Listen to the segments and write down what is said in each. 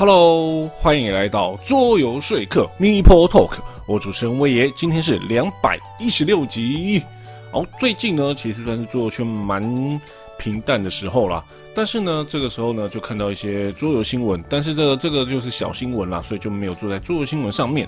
Hello，欢迎来到桌游说客 Mini p o Talk，我主持人威爷，今天是两百一十六集。哦，最近呢，其实算是桌游圈蛮平淡的时候啦。但是呢，这个时候呢，就看到一些桌游新闻，但是这个这个就是小新闻啦，所以就没有坐在桌游新闻上面。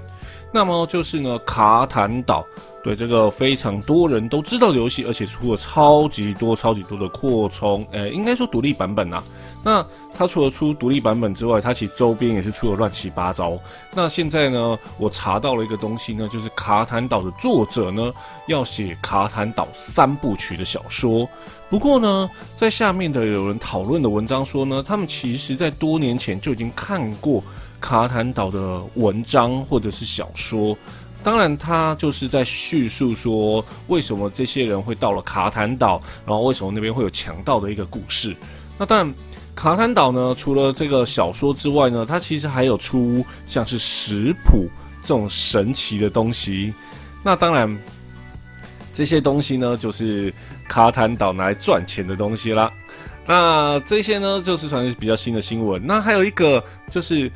那么就是呢，卡坦岛。对这个非常多人都知道的游戏，而且出了超级多、超级多的扩充，呃，应该说独立版本呐。那它除了出独立版本之外，它其实周边也是出了乱七八糟。那现在呢，我查到了一个东西呢，就是卡坦岛的作者呢要写卡坦岛三部曲的小说。不过呢，在下面的有人讨论的文章说呢，他们其实在多年前就已经看过卡坦岛的文章或者是小说。当然，他就是在叙述说为什么这些人会到了卡坦岛，然后为什么那边会有强盗的一个故事。那当然，卡坦岛呢，除了这个小说之外呢，它其实还有出像是食谱这种神奇的东西。那当然，这些东西呢，就是卡坦岛拿来赚钱的东西啦。那这些呢，就是算是比较新的新闻。那还有一个，就是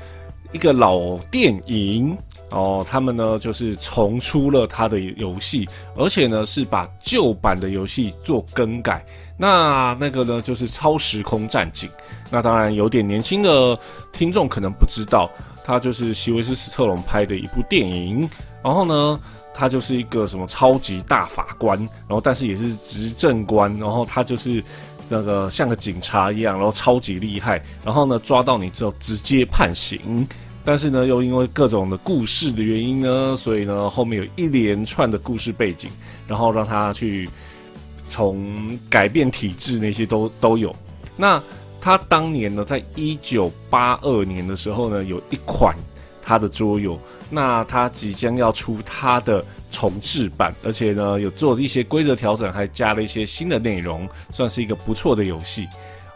一个老电影。哦，他们呢就是重出了他的游戏，而且呢是把旧版的游戏做更改。那那个呢就是《超时空战警》。那当然有点年轻的听众可能不知道，他就是席维斯·史特龙拍的一部电影。然后呢，他就是一个什么超级大法官，然后但是也是执政官，然后他就是那个像个警察一样，然后超级厉害。然后呢抓到你之后直接判刑。但是呢，又因为各种的故事的原因呢，所以呢，后面有一连串的故事背景，然后让他去从改变体制那些都都有。那他当年呢，在一九八二年的时候呢，有一款他的桌游，那他即将要出他的重置版，而且呢，有做了一些规则调整，还加了一些新的内容，算是一个不错的游戏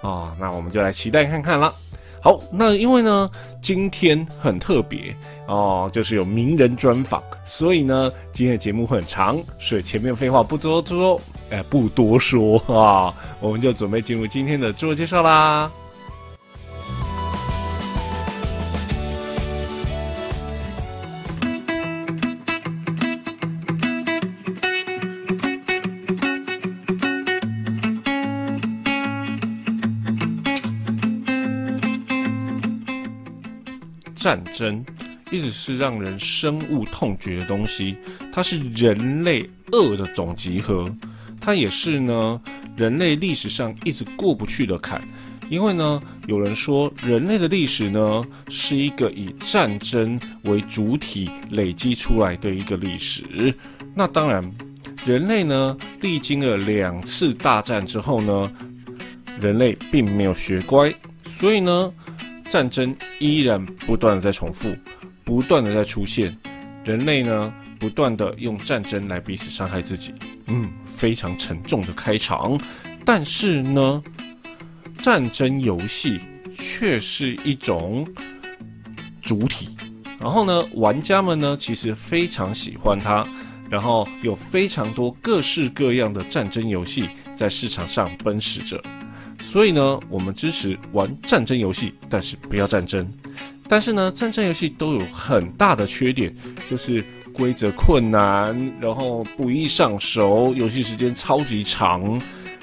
啊。那我们就来期待看看了。好，那因为呢，今天很特别哦，就是有名人专访，所以呢，今天的节目很长，所以前面废话不多说，哎，不多说啊，我们就准备进入今天的自我介绍啦。战争一直是让人深恶痛绝的东西，它是人类恶的总集合，它也是呢人类历史上一直过不去的坎。因为呢，有人说人类的历史呢是一个以战争为主体累积出来的一个历史。那当然，人类呢历经了两次大战之后呢，人类并没有学乖，所以呢。战争依然不断的在重复，不断的在出现，人类呢不断的用战争来彼此伤害自己，嗯，非常沉重的开场。但是呢，战争游戏却是一种主体，然后呢，玩家们呢其实非常喜欢它，然后有非常多各式各样的战争游戏在市场上奔驰着。所以呢，我们支持玩战争游戏，但是不要战争。但是呢，战争游戏都有很大的缺点，就是规则困难，然后不易上手，游戏时间超级长。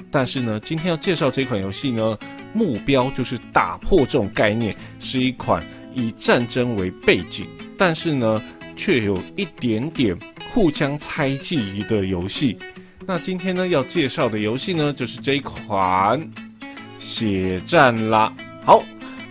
但是呢，今天要介绍这款游戏呢，目标就是打破这种概念，是一款以战争为背景，但是呢，却有一点点互相猜忌的游戏。那今天呢，要介绍的游戏呢，就是这一款。血战啦，好，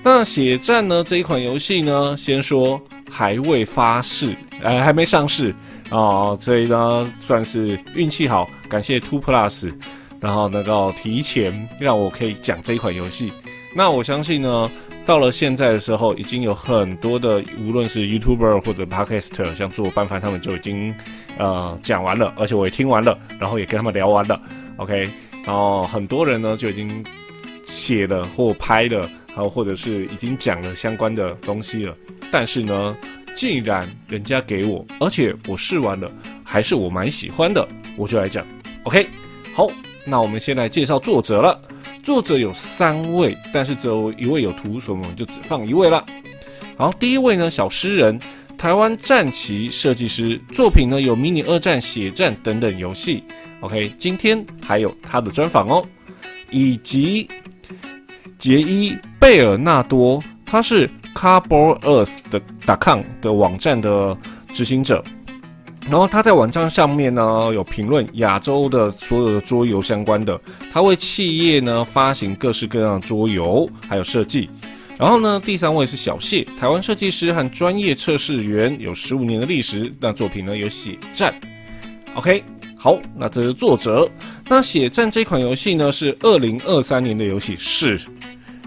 那血战呢这一款游戏呢，先说还未发市，呃，还没上市啊，所以呢算是运气好，感谢 Two Plus，然后能够提前让我可以讲这一款游戏。那我相信呢，到了现在的时候，已经有很多的无论是 YouTuber 或者 Podcaster，像做班饭他们就已经呃讲完了，而且我也听完了，然后也跟他们聊完了，OK，然后很多人呢就已经。写了或拍了，然后或者是已经讲了相关的东西了，但是呢，既然人家给我，而且我试完了，还是我蛮喜欢的，我就来讲。OK，好，那我们先来介绍作者了。作者有三位，但是只有一位有图，所以我们就只放一位了。好第一位呢，小诗人，台湾战旗设计师，作品呢有迷你二战、血战等等游戏。OK，今天还有他的专访哦，以及杰伊贝尔纳多，他是 Carbon Earth 的 .com 的网站的执行者。然后他在网站上面呢有评论亚洲的所有的桌游相关的，他为企业呢发行各式各样的桌游，还有设计。然后呢，第三位是小谢，台湾设计师和专业测试员，有十五年的历史。那作品呢有血战。OK，好，那这是作者。那血战这款游戏呢是二零二三年的游戏，是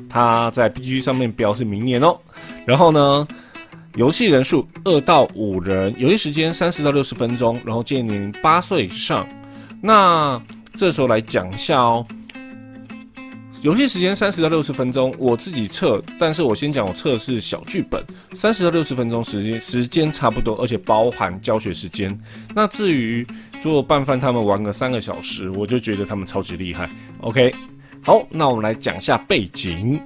它在 BG 上面标是明年哦。然后呢？游戏人数二到五人，游戏时间三十到六十分钟，然后建议您八岁以上。那这时候来讲一下哦，游戏时间三十到六十分钟，我自己测，但是我先讲我测的是小剧本，三十到六十分钟时间时间差不多，而且包含教学时间。那至于做拌饭他们玩个三个小时，我就觉得他们超级厉害。OK，好，那我们来讲一下背景，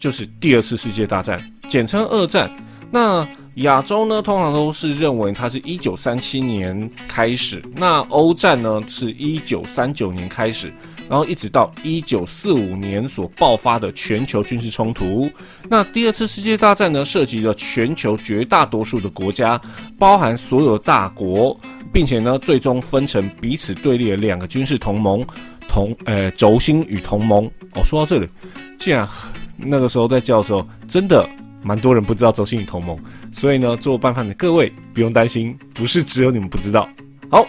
就是第二次世界大战，简称二战。那亚洲呢，通常都是认为它是一九三七年开始，那欧战呢是一九三九年开始，然后一直到一九四五年所爆发的全球军事冲突。那第二次世界大战呢，涉及了全球绝大多数的国家，包含所有大国，并且呢，最终分成彼此对立的两个军事同盟，同呃轴心与同盟。哦，说到这里，既然那个时候在叫的时候，真的。蛮多人不知道轴心与同盟，所以呢，做拌饭的各位不用担心，不是只有你们不知道。好，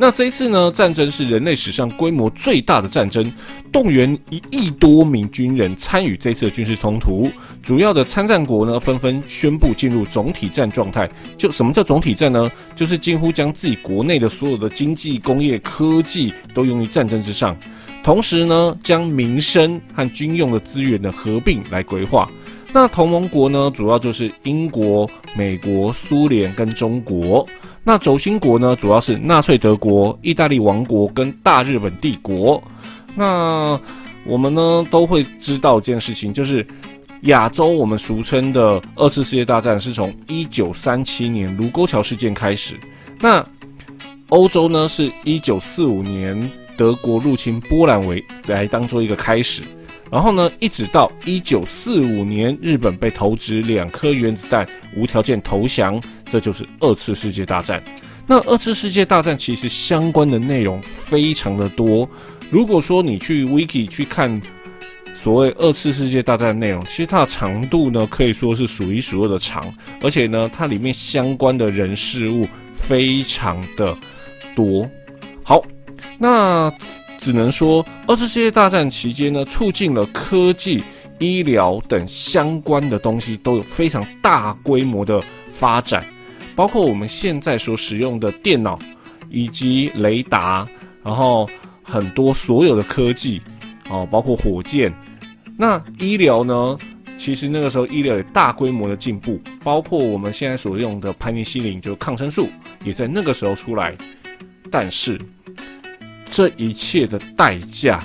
那这一次呢，战争是人类史上规模最大的战争，动员一亿多名军人参与这次的军事冲突。主要的参战国呢，纷纷宣布进入总体战状态。就什么叫总体战呢？就是近乎将自己国内的所有的经济、工业、科技都用于战争之上，同时呢，将民生和军用的资源的合并来规划。那同盟国呢，主要就是英国、美国、苏联跟中国。那轴心国呢，主要是纳粹德国、意大利王国跟大日本帝国。那我们呢都会知道一件事情，就是亚洲我们俗称的二次世界大战是从一九三七年卢沟桥事件开始。那欧洲呢，是一九四五年德国入侵波兰为来当做一个开始。然后呢，一直到一九四五年，日本被投掷两颗原子弹，无条件投降，这就是二次世界大战。那二次世界大战其实相关的内容非常的多。如果说你去 wiki 去看所谓二次世界大战的内容，其实它的长度呢可以说是数一数二的长，而且呢，它里面相关的人事物非常的多。好，那。只能说，二次世界大战期间呢，促进了科技、医疗等相关的东西都有非常大规模的发展，包括我们现在所使用的电脑以及雷达，然后很多所有的科技，哦，包括火箭。那医疗呢，其实那个时候医疗有大规模的进步，包括我们现在所用的盘尼西林，就是抗生素，也在那个时候出来，但是。这一切的代价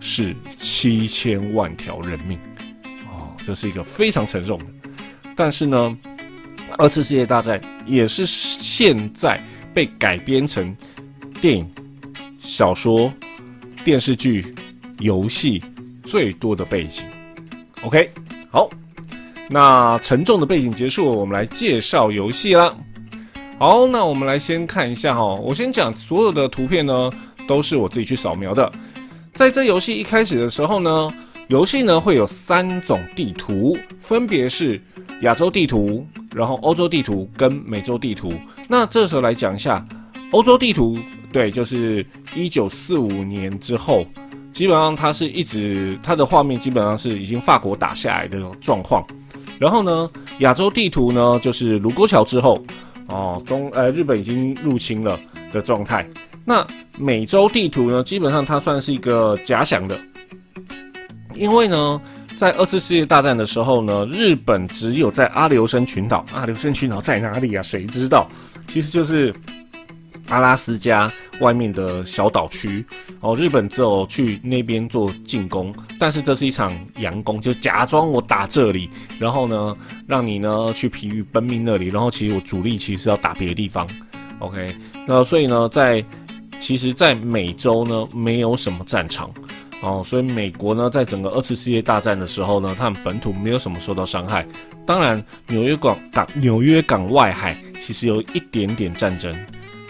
是七千万条人命，哦，这是一个非常沉重的。但是呢，二次世界大战也是现在被改编成电影、小说、电视剧、游戏最多的背景。OK，好，那沉重的背景结束，我们来介绍游戏啦。好，那我们来先看一下哈，我先讲所有的图片呢。都是我自己去扫描的。在这游戏一开始的时候呢，游戏呢会有三种地图，分别是亚洲地图、然后欧洲地图跟美洲地图。那这时候来讲一下欧洲地图，对，就是一九四五年之后，基本上它是一直它的画面基本上是已经法国打下来的状况。然后呢，亚洲地图呢就是卢沟桥之后，哦，中呃日本已经入侵了的状态。那美洲地图呢，基本上它算是一个假想的，因为呢，在二次世界大战的时候呢，日本只有在阿留申群岛，阿留申群岛在哪里啊？谁知道？其实就是阿拉斯加外面的小岛区哦，日本只有去那边做进攻，但是这是一场佯攻，就假装我打这里，然后呢，让你呢去疲于奔命那里，然后其实我主力其实要打别的地方。OK，那所以呢，在其实，在美洲呢没有什么战场哦，所以美国呢在整个二次世界大战的时候呢，他们本土没有什么受到伤害。当然，纽约港港纽约港外海其实有一点点战争。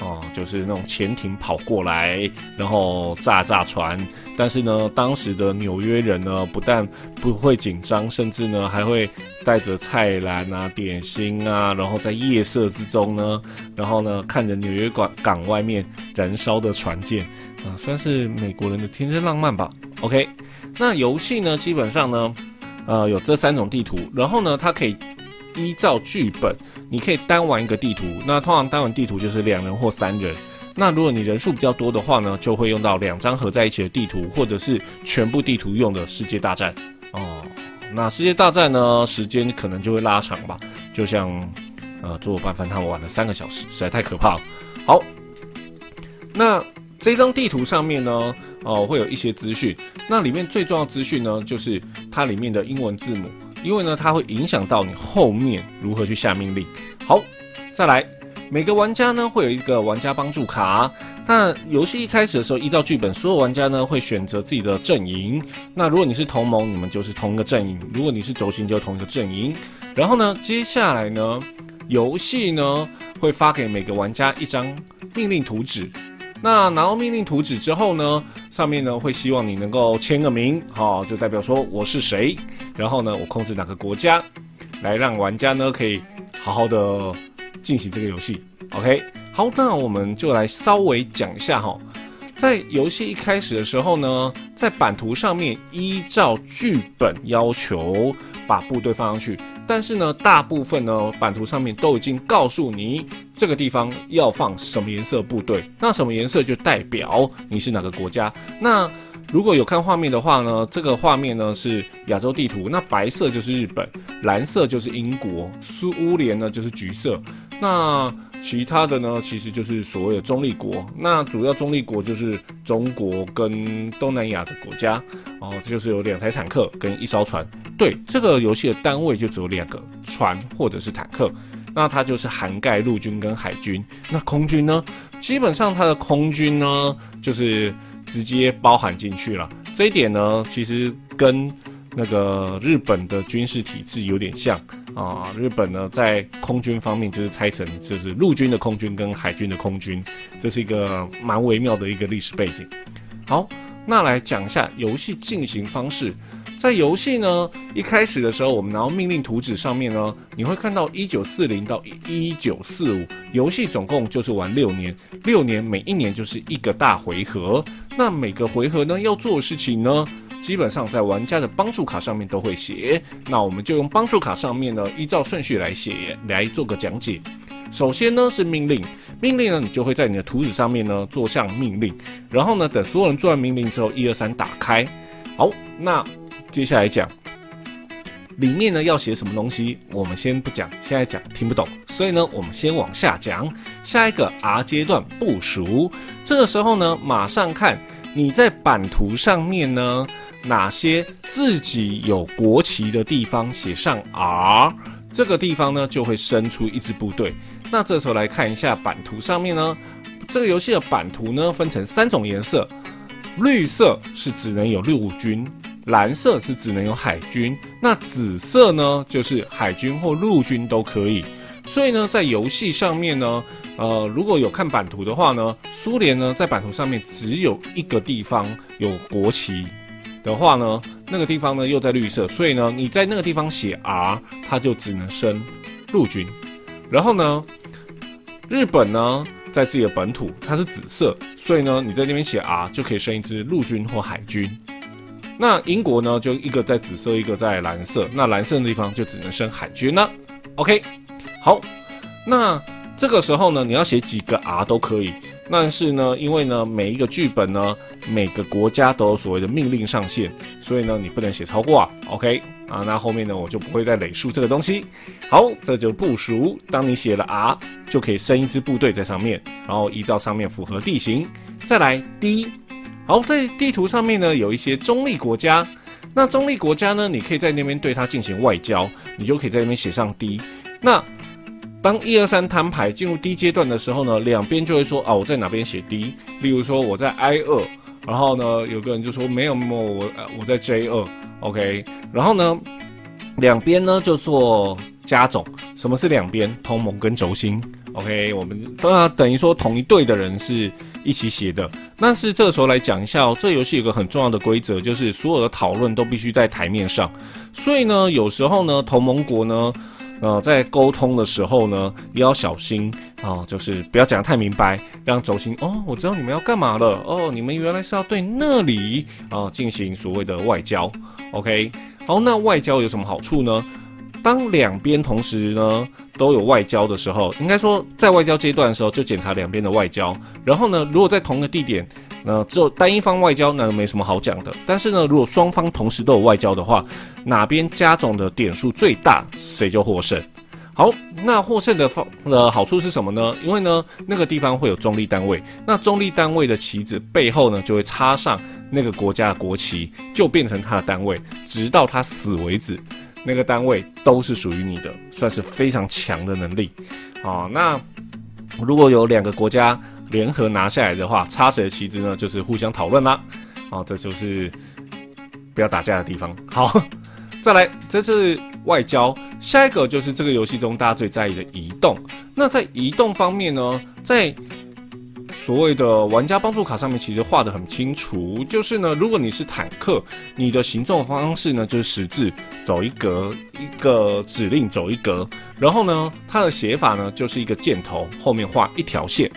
哦，就是那种潜艇跑过来，然后炸炸船。但是呢，当时的纽约人呢，不但不会紧张，甚至呢还会带着菜篮啊、点心啊，然后在夜色之中呢，然后呢看着纽约港港外面燃烧的船舰，啊，算是美国人的天真浪漫吧。OK，那游戏呢，基本上呢，呃，有这三种地图，然后呢，它可以。依照剧本，你可以单玩一个地图。那通常单玩地图就是两人或三人。那如果你人数比较多的话呢，就会用到两张合在一起的地图，或者是全部地图用的世界大战。哦，那世界大战呢，时间可能就会拉长吧。就像呃，做半饭汤玩了三个小时，实在太可怕了。好，那这张地图上面呢，哦，会有一些资讯。那里面最重要资讯呢，就是它里面的英文字母。因为呢，它会影响到你后面如何去下命令。好，再来，每个玩家呢会有一个玩家帮助卡。那游戏一开始的时候，依照剧本，所有玩家呢会选择自己的阵营。那如果你是同盟，你们就是同一个阵营；如果你是轴心，就同一个阵营。然后呢，接下来呢，游戏呢会发给每个玩家一张命令图纸。那拿到命令图纸之后呢，上面呢会希望你能够签个名，好，就代表说我是谁，然后呢我控制哪个国家，来让玩家呢可以好好的进行这个游戏。OK，好，那我们就来稍微讲一下哈，在游戏一开始的时候呢，在版图上面依照剧本要求。把部队放上去，但是呢，大部分呢版图上面都已经告诉你这个地方要放什么颜色部队，那什么颜色就代表你是哪个国家。那如果有看画面的话呢，这个画面呢是亚洲地图，那白色就是日本，蓝色就是英国，苏联呢就是橘色。那其他的呢，其实就是所谓的中立国。那主要中立国就是中国跟东南亚的国家哦，就是有两台坦克跟一艘船。对，这个游戏的单位就只有两个船或者是坦克，那它就是涵盖陆军跟海军。那空军呢？基本上它的空军呢，就是直接包含进去了。这一点呢，其实跟那个日本的军事体制有点像。啊，日本呢，在空军方面就是拆成就是陆军的空军跟海军的空军，这是一个蛮微妙的一个历史背景。好，那来讲一下游戏进行方式。在游戏呢一开始的时候，我们拿到命令图纸上面呢，你会看到一九四零到一九四五，游戏总共就是玩六年，六年每一年就是一个大回合。那每个回合呢要做的事情呢？基本上在玩家的帮助卡上面都会写，那我们就用帮助卡上面呢，依照顺序来写，来做个讲解。首先呢是命令，命令呢你就会在你的图纸上面呢做项命令，然后呢等所有人做完命令之后，一二三打开。好，那接下来讲里面呢要写什么东西，我们先不讲，现在讲听不懂，所以呢我们先往下讲。下一个 R 阶段部署，这个时候呢马上看你在版图上面呢。哪些自己有国旗的地方写上 R，这个地方呢就会生出一支部队。那这时候来看一下版图上面呢，这个游戏的版图呢分成三种颜色，绿色是只能有陆军，蓝色是只能有海军，那紫色呢就是海军或陆军都可以。所以呢，在游戏上面呢，呃，如果有看版图的话呢，苏联呢在版图上面只有一个地方有国旗。的话呢，那个地方呢又在绿色，所以呢，你在那个地方写 R，它就只能升陆军。然后呢，日本呢在自己的本土，它是紫色，所以呢，你在那边写 R 就可以升一支陆军或海军。那英国呢，就一个在紫色，一个在蓝色，那蓝色的地方就只能升海军了。OK，好，那这个时候呢，你要写几个 R 都可以。但是呢，因为呢每一个剧本呢，每个国家都有所谓的命令上限，所以呢你不能写超过啊。OK 啊，那后面呢我就不会再累述这个东西。好，这就部署。当你写了 R，就可以升一支部队在上面，然后依照上面符合地形。再来 D，好，在地图上面呢有一些中立国家。那中立国家呢？你可以在那边对它进行外交，你就可以在那边写上 D。那当一二三摊牌进入低阶段的时候呢，两边就会说啊，我在哪边写 D。例如说我在 I 二，然后呢，有个人就说没有没有，我我在 J 二，OK。然后呢，两边呢就做加总。什么是两边？同盟跟轴心，OK。我们当然等于说同一队的人是。一起写的，但是这个时候来讲一下哦，这游戏有个很重要的规则，就是所有的讨论都必须在台面上。所以呢，有时候呢，同盟国呢，呃，在沟通的时候呢，也要小心啊，就是不要讲太明白，让轴心哦，我知道你们要干嘛了哦，你们原来是要对那里啊进行所谓的外交。OK，好，那外交有什么好处呢？当两边同时呢都有外交的时候，应该说在外交阶段的时候就检查两边的外交。然后呢，如果在同一个地点，那只有单一方外交，那没什么好讲的。但是呢，如果双方同时都有外交的话，哪边加总的点数最大，谁就获胜。好，那获胜的方的好处是什么呢？因为呢，那个地方会有中立单位，那中立单位的旗子背后呢就会插上那个国家的国旗，就变成他的单位，直到他死为止。那个单位都是属于你的，算是非常强的能力啊。那如果有两个国家联合拿下来的话，插谁的旗帜呢？就是互相讨论啦。啊，这就是不要打架的地方。好，再来，这是外交。下一个就是这个游戏中大家最在意的移动。那在移动方面呢，在所谓的玩家帮助卡上面其实画的很清楚，就是呢，如果你是坦克，你的行动方式呢就是十字走一格，一个指令走一格，然后呢，它的写法呢就是一个箭头后面画一条线。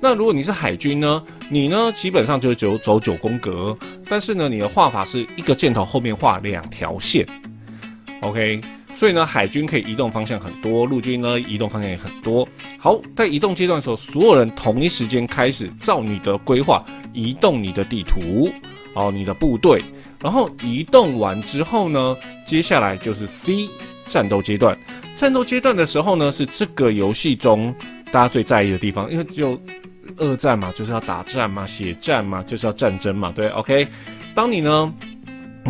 那如果你是海军呢，你呢基本上就是走走九宫格，但是呢，你的画法是一个箭头后面画两条线。OK。所以呢，海军可以移动方向很多，陆军呢移动方向也很多。好，在移动阶段的时候，所有人同一时间开始照你的规划移动你的地图，哦，你的部队。然后移动完之后呢，接下来就是 C 战斗阶段。战斗阶段的时候呢，是这个游戏中大家最在意的地方，因为就二战嘛，就是要打战嘛，血战嘛，就是要战争嘛，对，OK。当你呢？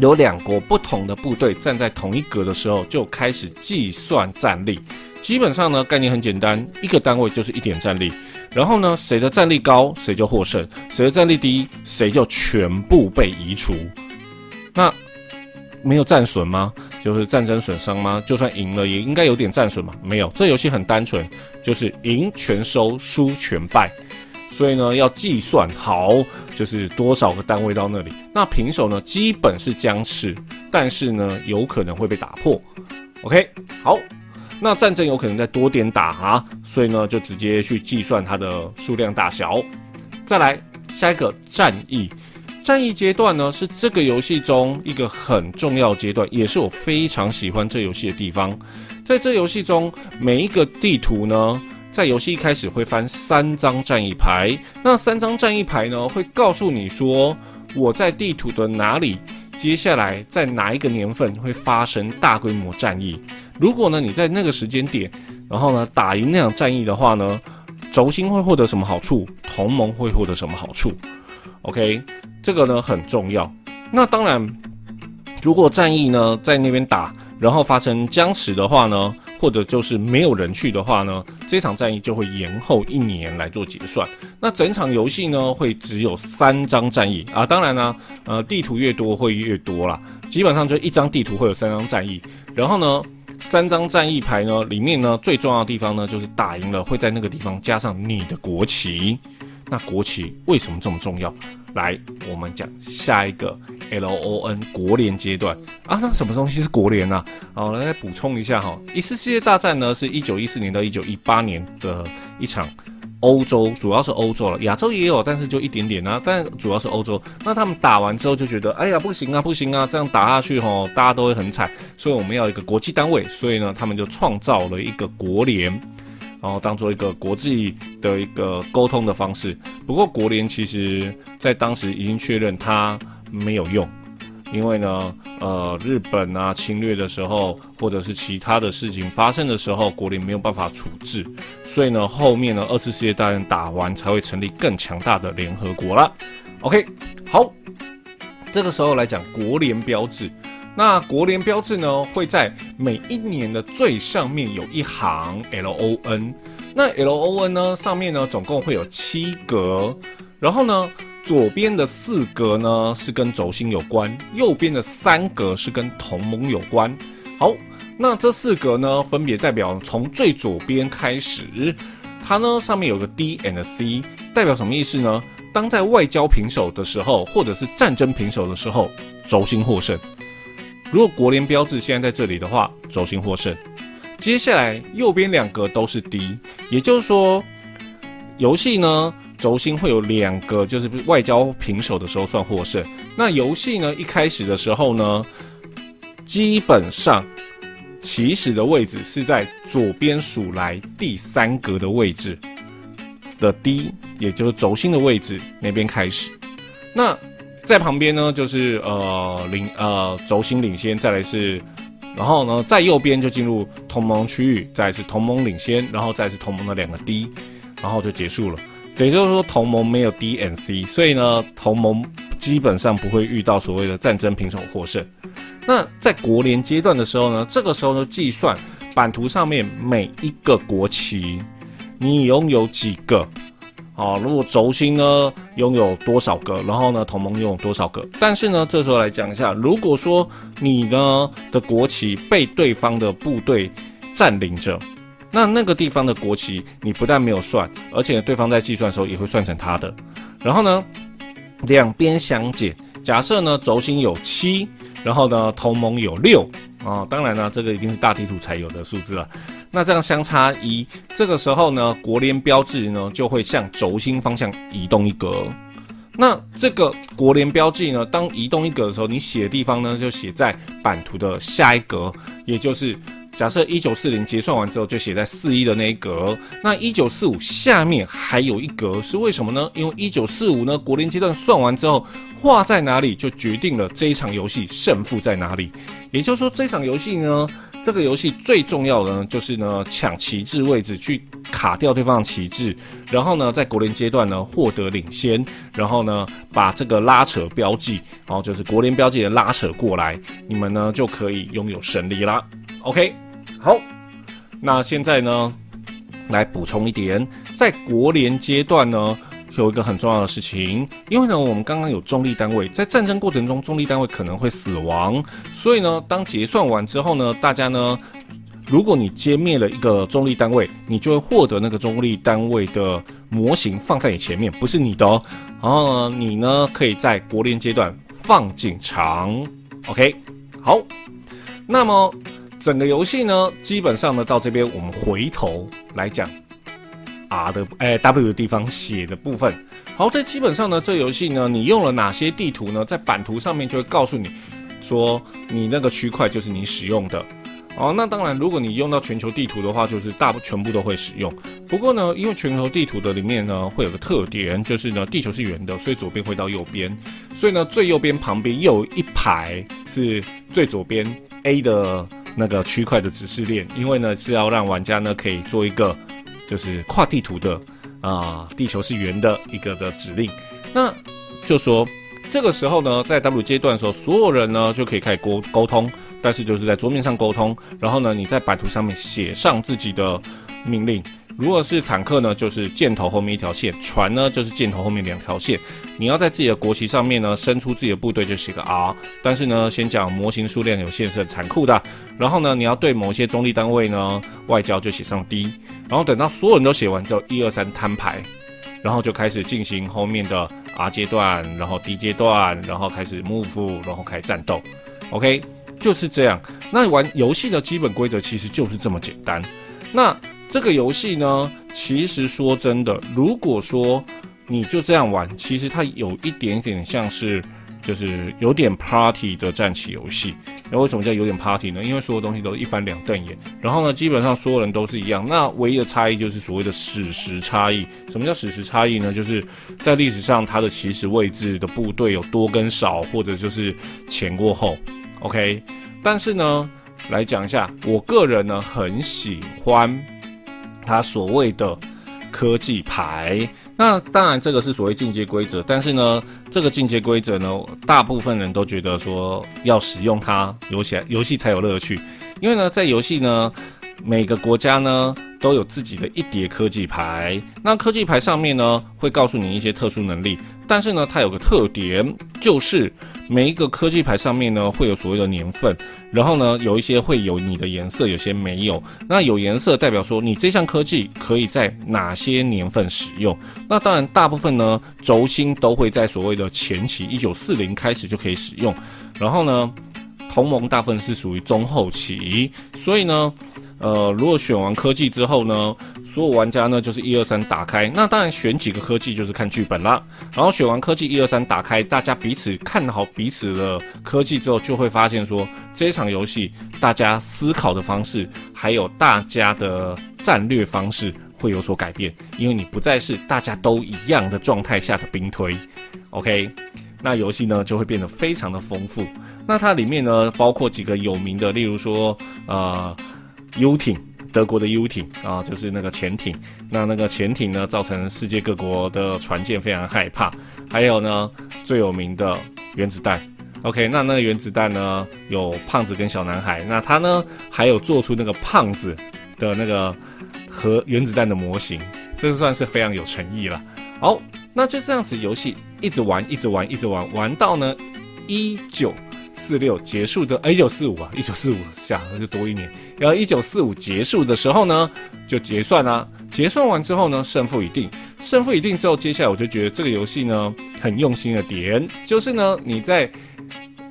有两国不同的部队站在同一格的时候，就开始计算战力。基本上呢，概念很简单，一个单位就是一点战力。然后呢，谁的战力高，谁就获胜；谁的战力低，谁就全部被移除。那没有战损吗？就是战争损伤吗？就算赢了，也应该有点战损嘛？没有，这游戏很单纯，就是赢全收，输全败。所以呢，要计算好，就是多少个单位到那里。那平手呢，基本是僵持，但是呢，有可能会被打破。OK，好，那战争有可能再多点打啊，所以呢，就直接去计算它的数量大小。再来下一个战役，战役阶段呢，是这个游戏中一个很重要阶段，也是我非常喜欢这游戏的地方。在这游戏中，每一个地图呢。在游戏一开始会翻三张战役牌，那三张战役牌呢会告诉你说我在地图的哪里，接下来在哪一个年份会发生大规模战役。如果呢你在那个时间点，然后呢打赢那场战役的话呢，轴心会获得什么好处？同盟会获得什么好处？OK，这个呢很重要。那当然，如果战役呢在那边打，然后发生僵持的话呢？或者就是没有人去的话呢，这场战役就会延后一年来做结算。那整场游戏呢，会只有三张战役啊。当然呢，呃，地图越多会越多啦。基本上就一张地图会有三张战役。然后呢，三张战役牌呢，里面呢最重要的地方呢，就是打赢了会在那个地方加上你的国旗。那国旗为什么这么重要？来，我们讲下一个 L O N 国联阶段啊。那什么东西是国联呢？好，来补充一下哈。一次世界大战呢，是一九一四年到一九一八年的一场欧洲，主要是欧洲了，亚洲也有，但是就一点点啊。但主要是欧洲。那他们打完之后就觉得，哎呀，不行啊，不行啊，这样打下去吼，大家都会很惨。所以我们要一个国际单位，所以呢，他们就创造了一个国联。然后当做一个国际的一个沟通的方式。不过国联其实在当时已经确认它没有用，因为呢，呃，日本啊侵略的时候，或者是其他的事情发生的时候，国联没有办法处置，所以呢，后面呢，二次世界大战打完才会成立更强大的联合国了。OK，好，这个时候来讲国联标志。那国联标志呢，会在每一年的最上面有一行 L O N。那 L O N 呢，上面呢总共会有七格，然后呢，左边的四格呢是跟轴心有关，右边的三格是跟同盟有关。好，那这四格呢，分别代表从最左边开始，它呢上面有个 D and C，代表什么意思呢？当在外交平手的时候，或者是战争平手的时候，轴心获胜。如果国联标志现在在这里的话，轴心获胜。接下来右边两格都是 D，也就是说，游戏呢轴心会有两个，就是外交平手的时候算获胜。那游戏呢一开始的时候呢，基本上起始的位置是在左边数来第三格的位置的 D，也就是轴心的位置那边开始。那在旁边呢，就是呃领呃轴心领先，再来是，然后呢在右边就进入同盟区域，再是同盟领先，然后再是同盟的两个 D，然后就结束了。也就是说同盟没有 D and C，所以呢同盟基本上不会遇到所谓的战争平手获胜。那在国联阶段的时候呢，这个时候呢计算版图上面每一个国旗，你拥有几个。哦，如果轴心呢拥有多少个，然后呢同盟拥有多少个？但是呢，这时候来讲一下，如果说你呢的国旗被对方的部队占领着，那那个地方的国旗你不但没有算，而且对方在计算的时候也会算成他的。然后呢，两边相减，假设呢轴心有七，然后呢同盟有六啊，当然呢这个一定是大地图才有的数字了。那这样相差一，这个时候呢，国联标志呢就会向轴心方向移动一格。那这个国联标记呢，当移动一格的时候，你写的地方呢就写在版图的下一格，也就是假设一九四零结算完之后就写在四一的那一格。那一九四五下面还有一格，是为什么呢？因为一九四五呢国联阶段算完之后画在哪里，就决定了这一场游戏胜负在哪里。也就是说，这场游戏呢。这个游戏最重要的呢，就是呢抢旗帜位置，去卡掉对方的旗帜，然后呢在国联阶段呢获得领先，然后呢把这个拉扯标记，然后就是国联标记的拉扯过来，你们呢就可以拥有胜利啦。OK，好，那现在呢来补充一点，在国联阶段呢。有一个很重要的事情，因为呢，我们刚刚有中立单位，在战争过程中，中立单位可能会死亡，所以呢，当结算完之后呢，大家呢，如果你歼灭了一个中立单位，你就会获得那个中立单位的模型放在你前面，不是你的哦。然后呢，你呢可以在国联阶段放进场。OK，好，那么整个游戏呢，基本上呢到这边，我们回头来讲。R 的哎 W 的地方写的部分，好，这基本上呢，这游戏呢，你用了哪些地图呢？在版图上面就会告诉你，说你那个区块就是你使用的。哦，那当然，如果你用到全球地图的话，就是大全部都会使用。不过呢，因为全球地图的里面呢，会有个特点，就是呢，地球是圆的，所以左边会到右边，所以呢，最右边旁边又有一排是最左边 A 的那个区块的指示链，因为呢是要让玩家呢可以做一个。就是跨地图的啊，地球是圆的一个的指令，那就说这个时候呢，在 W 阶段的时候，所有人呢就可以开始沟沟通，但是就是在桌面上沟通，然后呢，你在版图上面写上自己的命令。如果是坦克呢，就是箭头后面一条线；船呢，就是箭头后面两条线。你要在自己的国旗上面呢，伸出自己的部队，就写个 R。但是呢，先讲模型数量有限是很残酷的。然后呢，你要对某些中立单位呢，外交就写上 D。然后等到所有人都写完之后，一二三摊牌，然后就开始进行后面的 R 阶段，然后 D 阶段，然后开始 move，然后开始战斗。OK，就是这样。那玩游戏的基本规则其实就是这么简单。那这个游戏呢，其实说真的，如果说你就这样玩，其实它有一点点像是就是有点 party 的战棋游戏。那为什么叫有点 party 呢？因为所有东西都一翻两瞪眼，然后呢，基本上所有人都是一样。那唯一的差异就是所谓的史实差异。什么叫史实差异呢？就是在历史上它的起始位置的部队有多跟少，或者就是前过后。OK，但是呢，来讲一下，我个人呢很喜欢它所谓的科技牌。那当然，这个是所谓进阶规则，但是呢，这个进阶规则呢，大部分人都觉得说要使用它，游戏游戏才有乐趣。因为呢，在游戏呢，每个国家呢都有自己的一叠科技牌，那科技牌上面呢会告诉你一些特殊能力。但是呢，它有个特点，就是每一个科技牌上面呢会有所谓的年份，然后呢有一些会有你的颜色，有些没有。那有颜色代表说你这项科技可以在哪些年份使用。那当然，大部分呢轴心都会在所谓的前期一九四零开始就可以使用，然后呢同盟大部分是属于中后期，所以呢。呃，如果选完科技之后呢，所有玩家呢就是一二三打开。那当然选几个科技就是看剧本啦。然后选完科技一二三打开，大家彼此看好彼此的科技之后，就会发现说这一场游戏大家思考的方式，还有大家的战略方式会有所改变，因为你不再是大家都一样的状态下的兵推。OK，那游戏呢就会变得非常的丰富。那它里面呢包括几个有名的，例如说呃。游艇，德国的游艇啊，就是那个潜艇。那那个潜艇呢，造成世界各国的船舰非常害怕。还有呢，最有名的原子弹。OK，那那个原子弹呢，有胖子跟小男孩。那他呢，还有做出那个胖子的那个核原子弹的模型，这算是非常有诚意了。好，那就这样子，游戏一直玩，一直玩，一直玩，玩到呢一九。四六结束的，一九四五啊，一九四五下那就多一年。然后一九四五结束的时候呢，就结算啊。结算完之后呢，胜负已定。胜负已定之后，接下来我就觉得这个游戏呢很用心的点，就是呢你在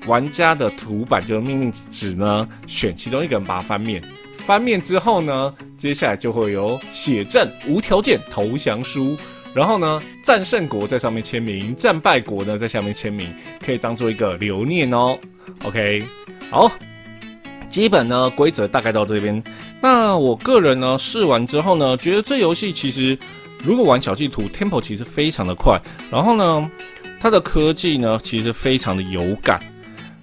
玩家的图板就是命令纸呢，选其中一个人把它翻面。翻面之后呢，接下来就会有写正无条件投降书。然后呢，战胜国在上面签名，战败国呢在下面签名，可以当做一个留念哦。OK，好，基本呢规则大概到这边。那我个人呢试完之后呢，觉得这游戏其实如果玩小地图，tempo 其实非常的快。然后呢，它的科技呢其实非常的有感，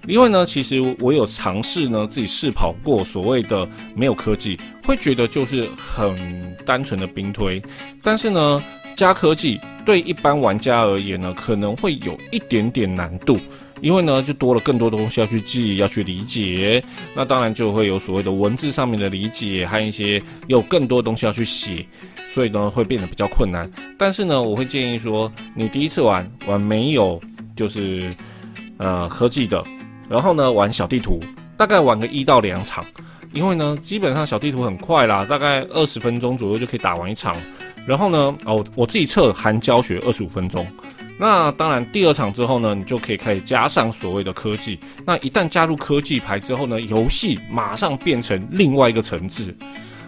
因为呢，其实我有尝试呢自己试跑过所谓的没有科技，会觉得就是很单纯的兵推，但是呢。加科技对一般玩家而言呢，可能会有一点点难度，因为呢，就多了更多的东西要去记，要去理解。那当然就会有所谓的文字上面的理解，还有一些有更多东西要去写，所以呢，会变得比较困难。但是呢，我会建议说，你第一次玩玩没有就是呃科技的，然后呢玩小地图，大概玩个一到两场，因为呢，基本上小地图很快啦，大概二十分钟左右就可以打完一场。然后呢，哦，我自己测含教学二十五分钟。那当然，第二场之后呢，你就可以开始加上所谓的科技。那一旦加入科技牌之后呢，游戏马上变成另外一个层次。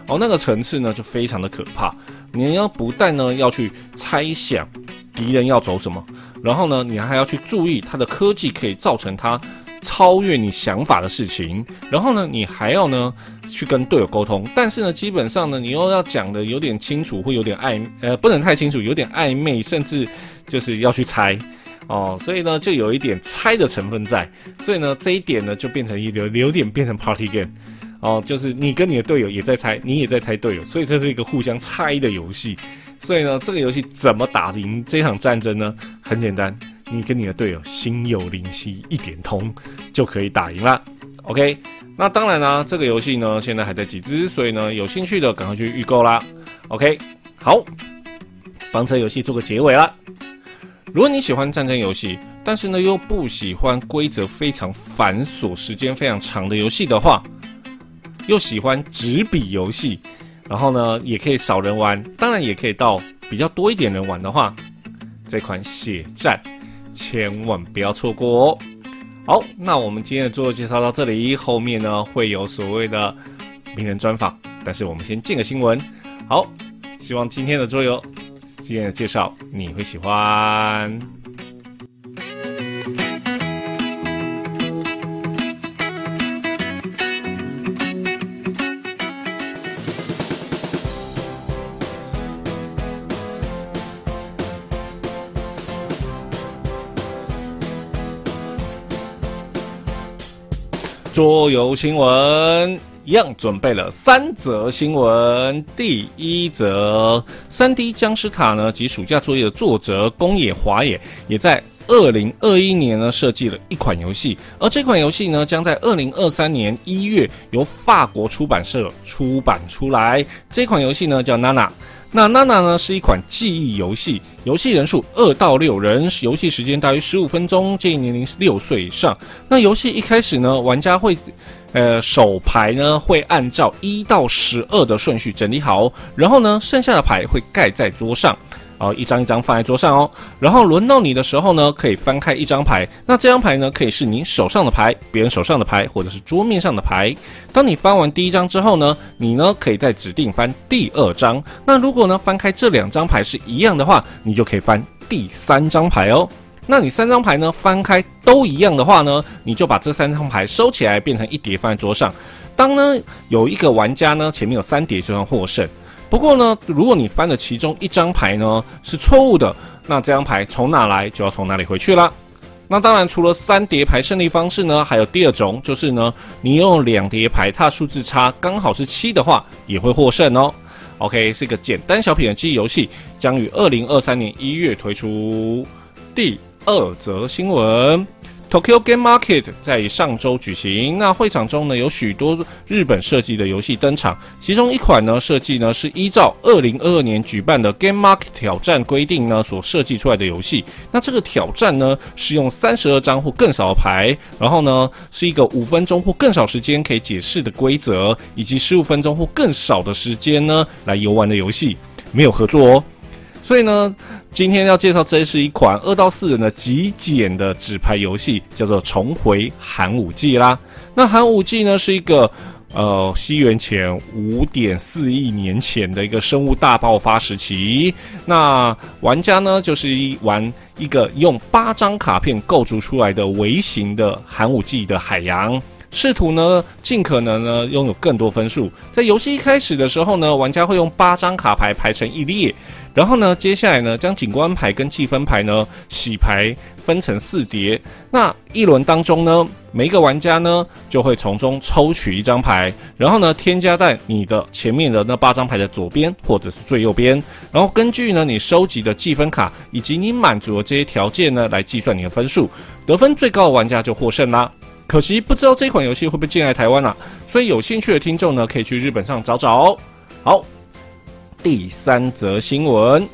哦，那个层次呢就非常的可怕。你要不但呢要去猜想敌人要走什么，然后呢你还要去注意他的科技可以造成他。超越你想法的事情，然后呢，你还要呢去跟队友沟通，但是呢，基本上呢，你又要讲的有点清楚，会有点暧呃，不能太清楚，有点暧昧，甚至就是要去猜哦，所以呢，就有一点猜的成分在，所以呢，这一点呢，就变成一有有点变成 party game 哦，就是你跟你的队友也在猜，你也在猜队友，所以这是一个互相猜的游戏，所以呢，这个游戏怎么打赢这场战争呢？很简单。你跟你的队友心有灵犀一点通，就可以打赢了。OK，那当然啦，这个游戏呢现在还在集资，所以呢有兴趣的赶快去预购啦。OK，好，房车游戏做个结尾了。如果你喜欢战争游戏，但是呢又不喜欢规则非常繁琐、时间非常长的游戏的话，又喜欢纸笔游戏，然后呢也可以少人玩，当然也可以到比较多一点人玩的话，这款血战。千万不要错过哦！好，那我们今天的桌游介绍到这里，后面呢会有所谓的名人专访，但是我们先见个新闻。好，希望今天的桌游今天的介绍你会喜欢。桌游新闻一样准备了三则新闻。第一则，三 D 僵尸塔呢及暑假作业的作者宫野华也也在二零二一年呢设计了一款游戏，而这款游戏呢将在二零二三年一月由法国出版社出版出来。这款游戏呢叫娜娜。那娜娜呢是一款记忆游戏，游戏人数二到六人，游戏时间大约十五分钟，建议年龄是六岁以上。那游戏一开始呢，玩家会，呃，手牌呢会按照一到十二的顺序整理好，然后呢，剩下的牌会盖在桌上。哦，一张一张放在桌上哦，然后轮到你的时候呢，可以翻开一张牌。那这张牌呢，可以是你手上的牌、别人手上的牌，或者是桌面上的牌。当你翻完第一张之后呢，你呢可以再指定翻第二张。那如果呢翻开这两张牌是一样的话，你就可以翻第三张牌哦。那你三张牌呢翻开都一样的话呢，你就把这三张牌收起来，变成一叠放在桌上。当呢有一个玩家呢前面有三叠就算获胜。不过呢，如果你翻的其中一张牌呢是错误的，那这张牌从哪来就要从哪里回去啦。那当然，除了三叠牌胜利方式呢，还有第二种，就是呢，你用两叠牌，它数字差刚好是七的话，也会获胜哦。OK，是一个简单小品的记忆游戏，将于二零二三年一月推出。第二则新闻。Tokyo Game Market 在上周举行，那会场中呢有许多日本设计的游戏登场，其中一款呢设计呢是依照二零二二年举办的 Game Market 挑战规定呢所设计出来的游戏。那这个挑战呢是用三十二张或更少的牌，然后呢是一个五分钟或更少时间可以解释的规则，以及十五分钟或更少的时间呢来游玩的游戏，没有合作哦。所以呢，今天要介绍这是一款二到四人的极简的纸牌游戏，叫做《重回寒武纪》啦。那寒武纪呢，是一个呃西元前五点四亿年前的一个生物大爆发时期。那玩家呢，就是一玩一个用八张卡片构筑出来的微型的寒武纪的海洋。试图呢，尽可能呢拥有更多分数。在游戏一开始的时候呢，玩家会用八张卡牌排成一列，然后呢，接下来呢，将景观牌跟计分牌呢洗牌分成四叠。那一轮当中呢，每一个玩家呢就会从中抽取一张牌，然后呢添加在你的前面的那八张牌的左边或者是最右边，然后根据呢你收集的计分卡以及你满足的这些条件呢来计算你的分数，得分最高的玩家就获胜啦。可惜不知道这款游戏会不会进来台湾啊？所以有兴趣的听众呢，可以去日本上找找哦。好，第三则新闻，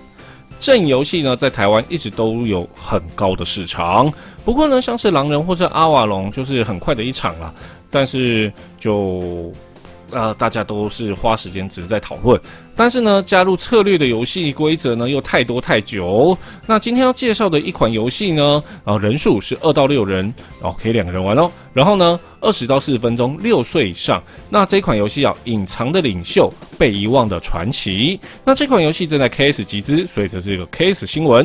正游戏呢在台湾一直都有很高的市场，不过呢，像是狼人或者阿瓦隆就是很快的一场了，但是就。呃，大家都是花时间只是在讨论，但是呢，加入策略的游戏规则呢又太多太久。那今天要介绍的一款游戏呢，啊，人数是二到六人，哦，可以两个人玩哦。然后呢，二十到四十分钟，六岁以上。那这款游戏叫《隐藏的领袖：被遗忘的传奇》。那这款游戏正在 KS 集资，所以这是一个 KS 新闻。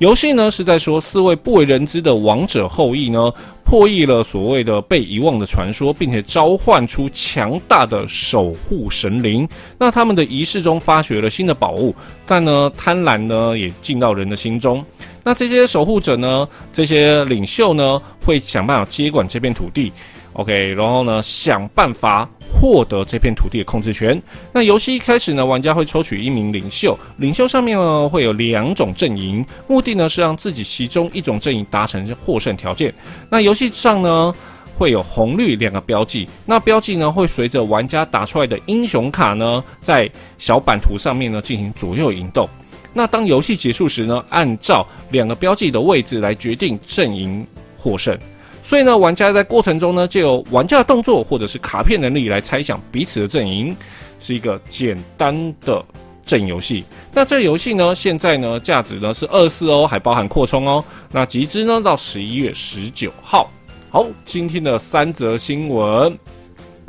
游戏呢是在说四位不为人知的王者后裔呢。破译了所谓的被遗忘的传说，并且召唤出强大的守护神灵。那他们的仪式中发掘了新的宝物，但呢，贪婪呢也进到人的心中。那这些守护者呢，这些领袖呢，会想办法接管这片土地。OK，然后呢，想办法获得这片土地的控制权。那游戏一开始呢，玩家会抽取一名领袖，领袖上面呢会有两种阵营，目的呢是让自己其中一种阵营达成获胜条件。那游戏上呢会有红绿两个标记，那标记呢会随着玩家打出来的英雄卡呢，在小版图上面呢进行左右移动。那当游戏结束时呢，按照两个标记的位置来决定阵营获胜。所以呢，玩家在过程中呢，就由玩家的动作或者是卡片能力来猜想彼此的阵营，是一个简单的阵营游戏。那这游戏呢，现在呢价值呢是二四哦，还包含扩充哦。那集资呢到十一月十九号。好，今天的三则新闻，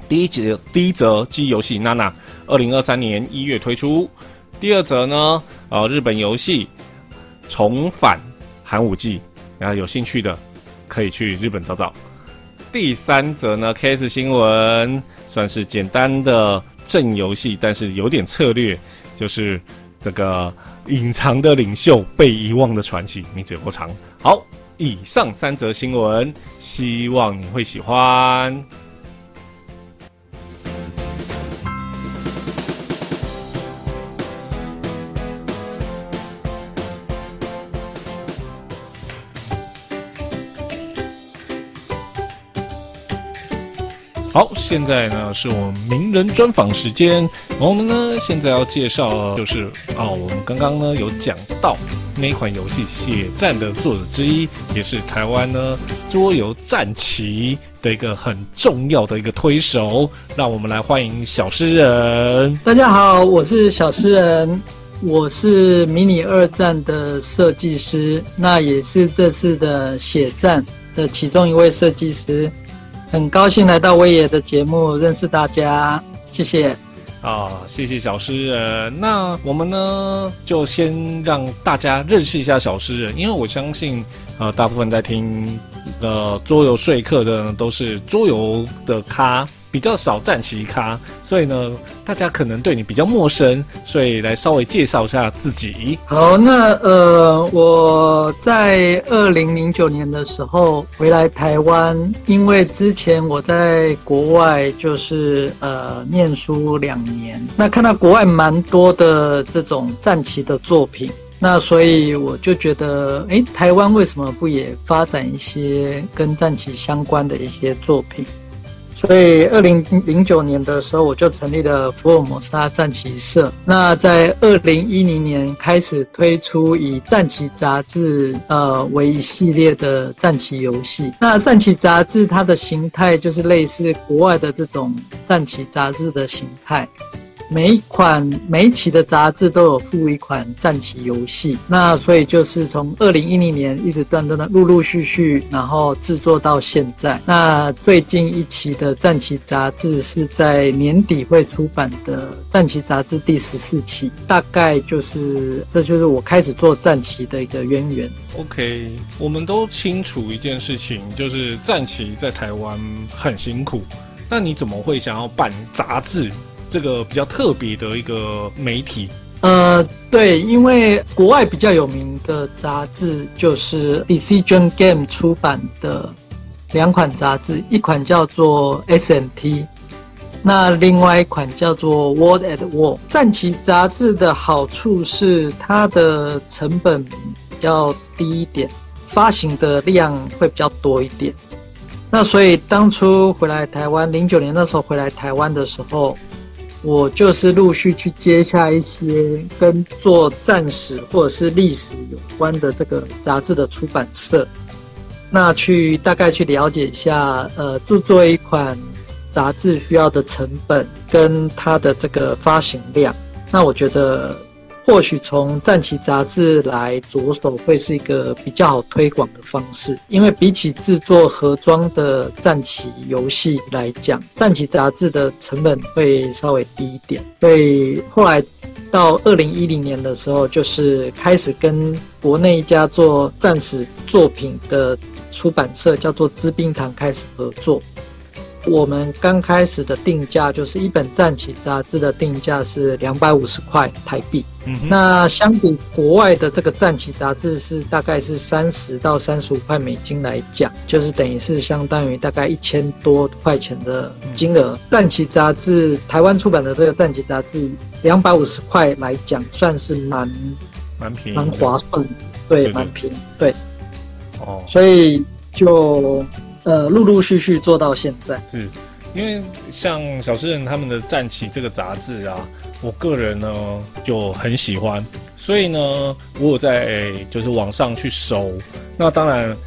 第一节第一则机游戏娜娜，二零二三年一月推出。第二则呢，呃，日本游戏重返寒武纪，然后有兴趣的。可以去日本找找。第三则呢，KS 新闻算是简单的正游戏，但是有点策略，就是这个隐藏的领袖被遗忘的传奇，名字有多长？好，以上三则新闻，希望你会喜欢。好，现在呢是我们名人专访时间。我们呢现在要介绍就是啊，我们刚刚呢有讲到那款游戏《血战》的作者之一，也是台湾呢桌游战旗的一个很重要的一个推手。让我们来欢迎小诗人。大家好，我是小诗人，我是迷你二战的设计师，那也是这次的《血战》的其中一位设计师。很高兴来到威爷的节目，认识大家，谢谢。啊，谢谢小诗人。那我们呢，就先让大家认识一下小诗人，因为我相信，呃，大部分在听呃桌游说客的都是桌游的咖。比较少战旗咖，所以呢，大家可能对你比较陌生，所以来稍微介绍一下自己。好，那呃，我在二零零九年的时候回来台湾，因为之前我在国外就是呃念书两年，那看到国外蛮多的这种战旗的作品，那所以我就觉得，哎，台湾为什么不也发展一些跟战旗相关的一些作品？所以，二零零九年的时候，我就成立了福尔摩斯战棋社。那在二零一零年开始推出以战旗杂志呃为一系列的战旗游戏。那战旗杂志它的形态就是类似国外的这种战旗杂志的形态。每一款每一期的杂志都有附一款战棋游戏，那所以就是从二零一零年一直断断的陆陆续续，然后制作到现在。那最近一期的战棋杂志是在年底会出版的战棋杂志第十四期，大概就是这就是我开始做战棋的一个渊源。OK，我们都清楚一件事情，就是战棋在台湾很辛苦，那你怎么会想要办杂志？这个比较特别的一个媒体，呃，对，因为国外比较有名的杂志就是 Decision Game 出版的两款杂志，一款叫做 SNT，那另外一款叫做 World at War。战旗杂志的好处是它的成本比较低一点，发行的量会比较多一点。那所以当初回来台湾，零九年那时候回来台湾的时候。我就是陆续去接下一些跟做战史或者是历史有关的这个杂志的出版社，那去大概去了解一下，呃，制作一款杂志需要的成本跟它的这个发行量。那我觉得。或许从战旗杂志来着手会是一个比较好推广的方式，因为比起制作盒装的战旗游戏来讲，战旗杂志的成本会稍微低一点。所以后来到二零一零年的时候，就是开始跟国内一家做战史作品的出版社，叫做知冰堂开始合作。我们刚开始的定价就是一本战旗杂志的定价是两百五十块台币。嗯，那相比国外的这个战旗杂志是大概是三十到三十五块美金来讲，就是等于是相当于大概一千多块钱的金额。战旗杂志台湾出版的这个战旗杂志两百五十块来讲，算是蛮蛮便宜、蛮划算，对，蛮便宜，对。哦，所以就。呃，陆陆续续做到现在，是因为像小诗人他们的战旗这个杂志啊，我个人呢就很喜欢，所以呢，我有在就是网上去搜。那当然，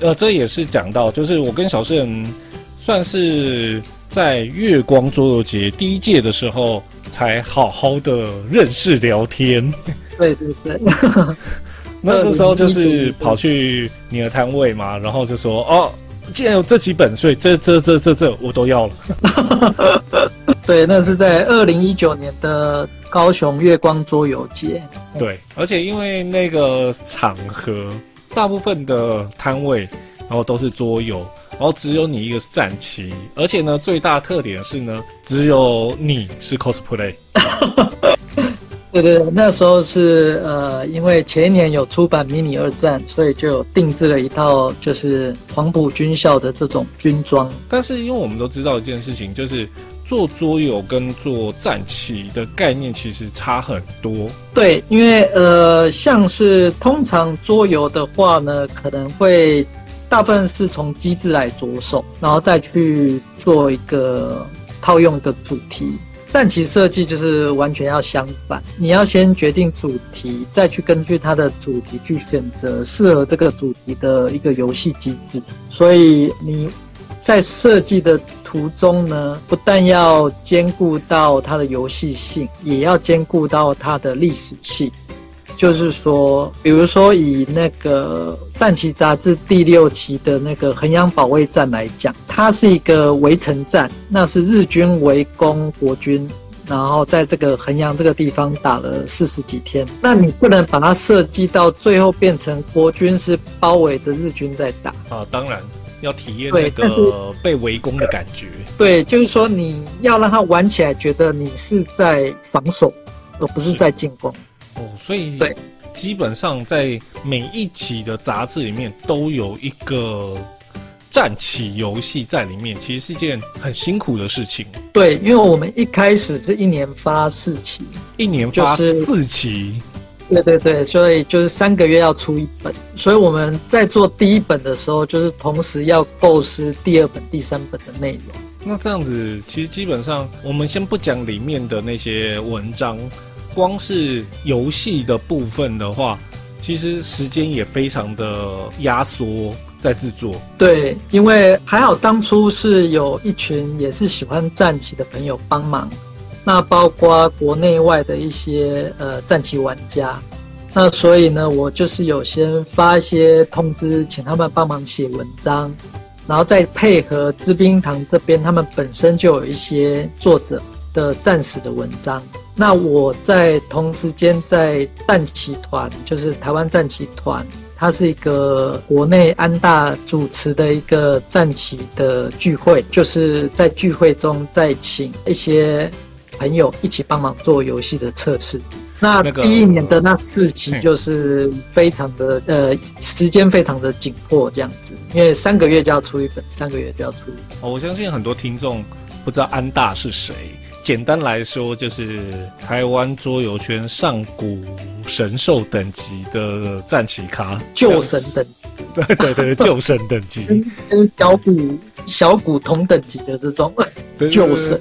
呃，这也是讲到，就是我跟小诗人算是在月光桌游节第一届的时候才好好的认识聊天。对对对，那个时候就是 跑去你的摊位嘛，然后就说哦。既然有这几本，所以这这这这这我都要了。对，那是在二零一九年的高雄月光桌游节。对，而且因为那个场合，大部分的摊位，然后都是桌游，然后只有你一个是战旗，而且呢，最大特点是呢，只有你是 cosplay。对对，那时候是呃，因为前一年有出版迷你二战，所以就定制了一套就是黄埔军校的这种军装。但是因为我们都知道一件事情，就是做桌游跟做战棋的概念其实差很多。对，因为呃，像是通常桌游的话呢，可能会大部分是从机制来着手，然后再去做一个套用的主题。但其设计就是完全要相反，你要先决定主题，再去根据它的主题去选择适合这个主题的一个游戏机制。所以你在设计的途中呢，不但要兼顾到它的游戏性，也要兼顾到它的历史性。就是说，比如说以那个《战旗》杂志第六期的那个衡阳保卫战来讲，它是一个围城战，那是日军围攻国军，然后在这个衡阳这个地方打了四十几天。那你不能把它设计到最后变成国军是包围着日军在打啊！当然要体验那个被围攻的感觉。对，就是说你要让他玩起来，觉得你是在防守，而不是在进攻。哦，所以对，基本上在每一期的杂志里面都有一个战棋游戏在里面，其实是一件很辛苦的事情。对，因为我们一开始是一年发四期，一年发四期，对对对，所以就是三个月要出一本。所以我们在做第一本的时候，就是同时要构思第二本、第三本的内容。那这样子，其实基本上我们先不讲里面的那些文章。光是游戏的部分的话，其实时间也非常的压缩在制作。对，因为还好当初是有一群也是喜欢战棋的朋友帮忙，那包括国内外的一些呃战棋玩家，那所以呢，我就是有先发一些通知，请他们帮忙写文章，然后再配合知冰堂这边，他们本身就有一些作者的战史的文章。那我在同时间在战旗团，就是台湾战旗团，它是一个国内安大主持的一个战旗的聚会，就是在聚会中再请一些朋友一起帮忙做游戏的测试。那第一年的那四期就是非常的呃时间非常的紧迫这样子，因为三个月就要出一本，三个月就要出。哦，我相信很多听众不知道安大是谁。简单来说，就是台湾桌游圈上古神兽等级的战旗咖，旧神等，对 对对，旧神等级，跟小古小古同等级的这种。旧神。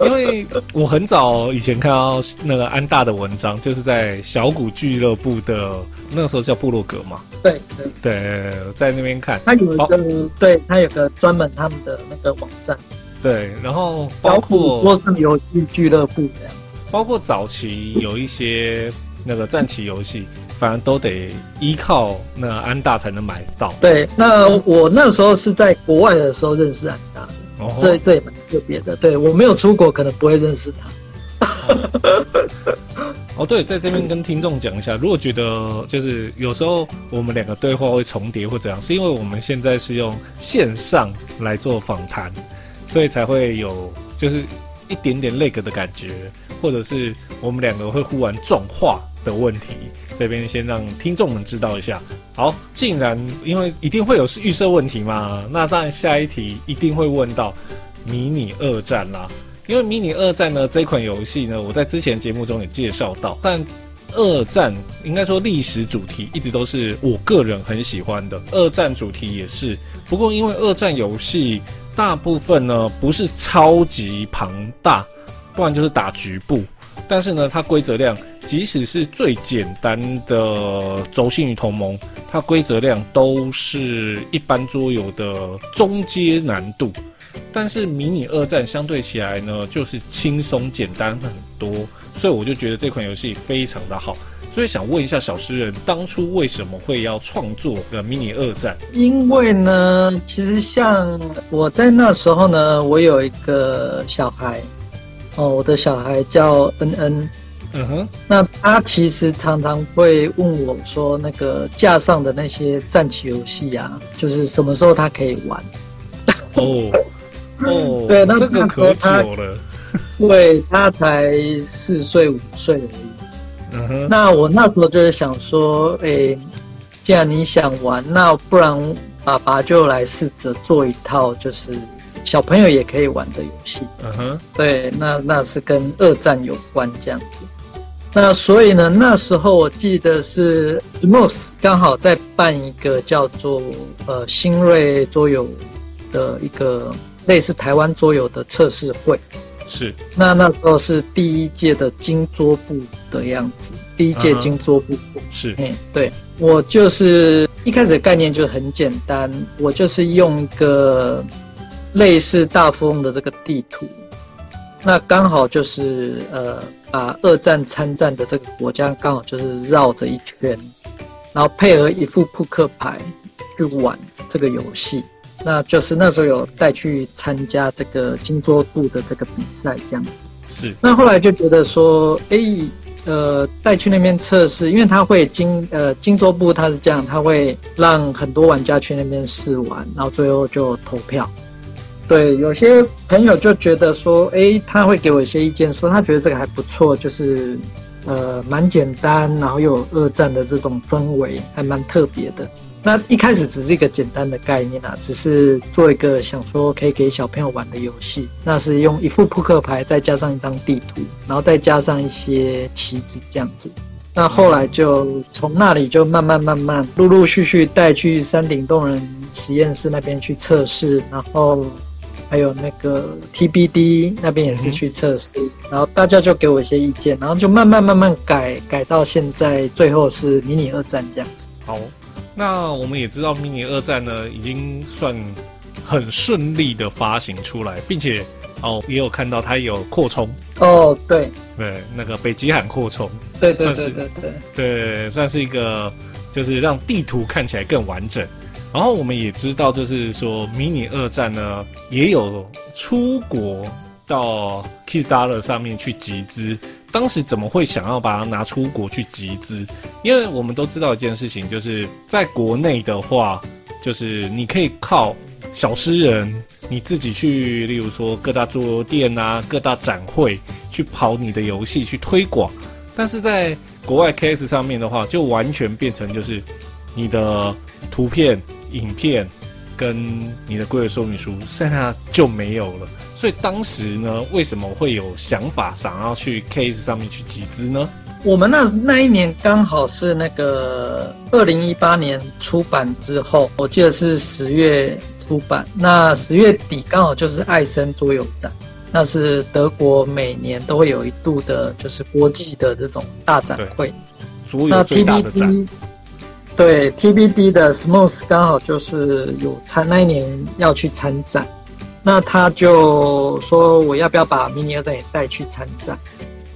因为我很早以前看到那个安大的文章，就是在小古俱乐部的那个时候叫部落格嘛，对对。对，在那边看，他有一个，对他有个专门他们的那个网站。对，然后包括陌生游戏俱乐部这样子，包括早期有一些那个战棋游戏，反正都得依靠那安大才能买到。对，那我那时候是在国外的时候认识安大的，这这也蛮特别的。对我没有出国，可能不会认识他。哦，对，在这边跟听众讲一下，如果觉得就是有时候我们两个对话会重叠或怎样，是因为我们现在是用线上来做访谈。所以才会有就是一点点累个的感觉，或者是我们两个会忽然撞话的问题，这边先让听众们知道一下。好，既然因为一定会有预设问题嘛，那当然下一题一定会问到迷你二战啦。因为迷你二战呢这款游戏呢，我在之前节目中也介绍到，但二战应该说历史主题一直都是我个人很喜欢的，二战主题也是。不过因为二战游戏。大部分呢不是超级庞大，不然就是打局部。但是呢，它规则量，即使是最简单的轴心与同盟，它规则量都是一般桌游的中阶难度。但是迷你二战相对起来呢，就是轻松简单很多。所以我就觉得这款游戏非常的好。所以想问一下小诗人，当初为什么会要创作个迷你二战？因为呢，其实像我在那时候呢，我有一个小孩，哦，我的小孩叫恩恩，嗯哼，那他其实常常会问我说，那个架上的那些战棋游戏啊，就是什么时候他可以玩？哦 哦，对，那这个可久了，对他才四岁五岁而已。那我那时候就是想说，诶，既然你想玩，那不然爸爸就来试着做一套，就是小朋友也可以玩的游戏。嗯哼，对，那那是跟二战有关这样子。那所以呢，那时候我记得是 Moss 刚好在办一个叫做呃新锐桌游的一个类似台湾桌游的测试会。是，那那时候是第一届的金桌布的样子，第一届金桌布。是，哎，对我就是一开始的概念就很简单，我就是用一个类似大富翁的这个地图，那刚好就是呃把二战参战的这个国家刚好就是绕着一圈，然后配合一副扑克牌去玩这个游戏。那就是那时候有带去参加这个金桌布的这个比赛，这样子。是。那后来就觉得说，哎，呃，带去那边测试，因为他会金呃金桌布他是这样，他会让很多玩家去那边试玩，然后最后就投票。对，有些朋友就觉得说，哎，他会给我一些意见，说他觉得这个还不错，就是呃蛮简单，然后又有二战的这种氛围，还蛮特别的。那一开始只是一个简单的概念啊，只是做一个想说可以给小朋友玩的游戏。那是用一副扑克牌，再加上一张地图，然后再加上一些棋子这样子。那后来就从那里就慢慢慢慢，陆陆续续带去山顶洞人实验室那边去测试，然后还有那个 TBD 那边也是去测试，然后大家就给我一些意见，然后就慢慢慢慢改改到现在，最后是迷你二战这样子。好。那我们也知道，迷你二战呢已经算很顺利的发行出来，并且哦也有看到它有扩充哦，对对，那个北极海扩充，对对对对对对，算是一个就是让地图看起来更完整。然后我们也知道，就是说迷你二战呢也有出国到 Kickstarter 上面去集资。当时怎么会想要把它拿出国去集资？因为我们都知道一件事情，就是在国内的话，就是你可以靠小诗人你自己去，例如说各大桌游店啊、各大展会去跑你的游戏去推广。但是在国外 KS 上面的话，就完全变成就是你的图片、影片跟你的规则说明书，剩下就没有了。所以当时呢，为什么会有想法想要去 Case 上面去集资呢？我们那那一年刚好是那个二零一八年出版之后，我记得是十月出版。那十月底刚好就是爱森桌游展，那是德国每年都会有一度的，就是国际的这种大展会。那 TBD 对 TBD 的 Smooth 刚好就是有参那一年要去参展。那他就说我要不要把迷你二战也带去参展？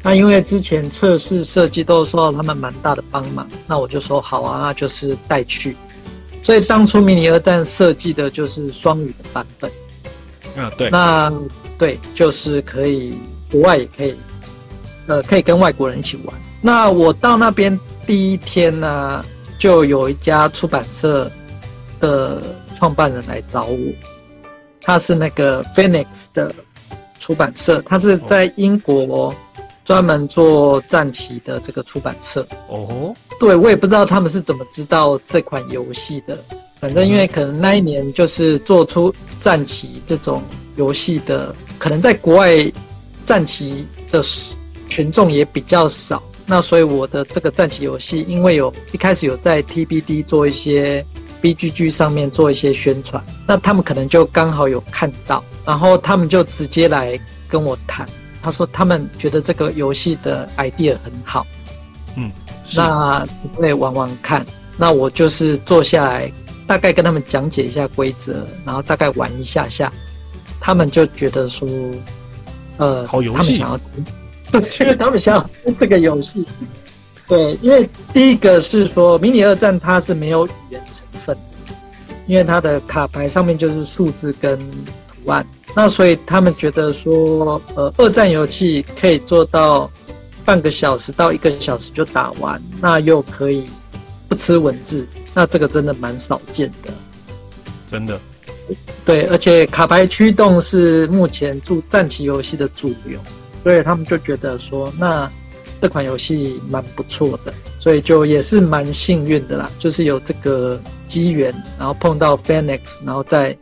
那因为之前测试设计都受到他们蛮大的帮忙，那我就说好啊，那就是带去。所以当初迷你二战设计的就是双语的版本。嗯，对。那对，就是可以国外也可以，呃，可以跟外国人一起玩。那我到那边第一天呢，就有一家出版社的创办人来找我。他是那个 Phoenix 的出版社，他是在英国专门做战旗的这个出版社。哦，对我也不知道他们是怎么知道这款游戏的。反正因为可能那一年就是做出战旗这种游戏的，可能在国外战旗的群众也比较少。那所以我的这个战棋游戏，因为有一开始有在 TBD 做一些。B G G 上面做一些宣传，那他们可能就刚好有看到，然后他们就直接来跟我谈。他说他们觉得这个游戏的 idea 很好，嗯，那可以玩玩看。那我就是坐下来，大概跟他们讲解一下规则，然后大概玩一下下，他们就觉得说，呃，好游戏，他们想要，对，他们想要这个游戏。对，因为第一个是说迷你二战它是没有语言成分，因为它的卡牌上面就是数字跟图案，那所以他们觉得说，呃，二战游戏可以做到半个小时到一个小时就打完，那又可以不吃文字，那这个真的蛮少见的，真的。对，而且卡牌驱动是目前主战棋游戏的主流，所以他们就觉得说那。这款游戏蛮不错的，所以就也是蛮幸运的啦，就是有这个机缘，然后碰到 Phoenix，然后再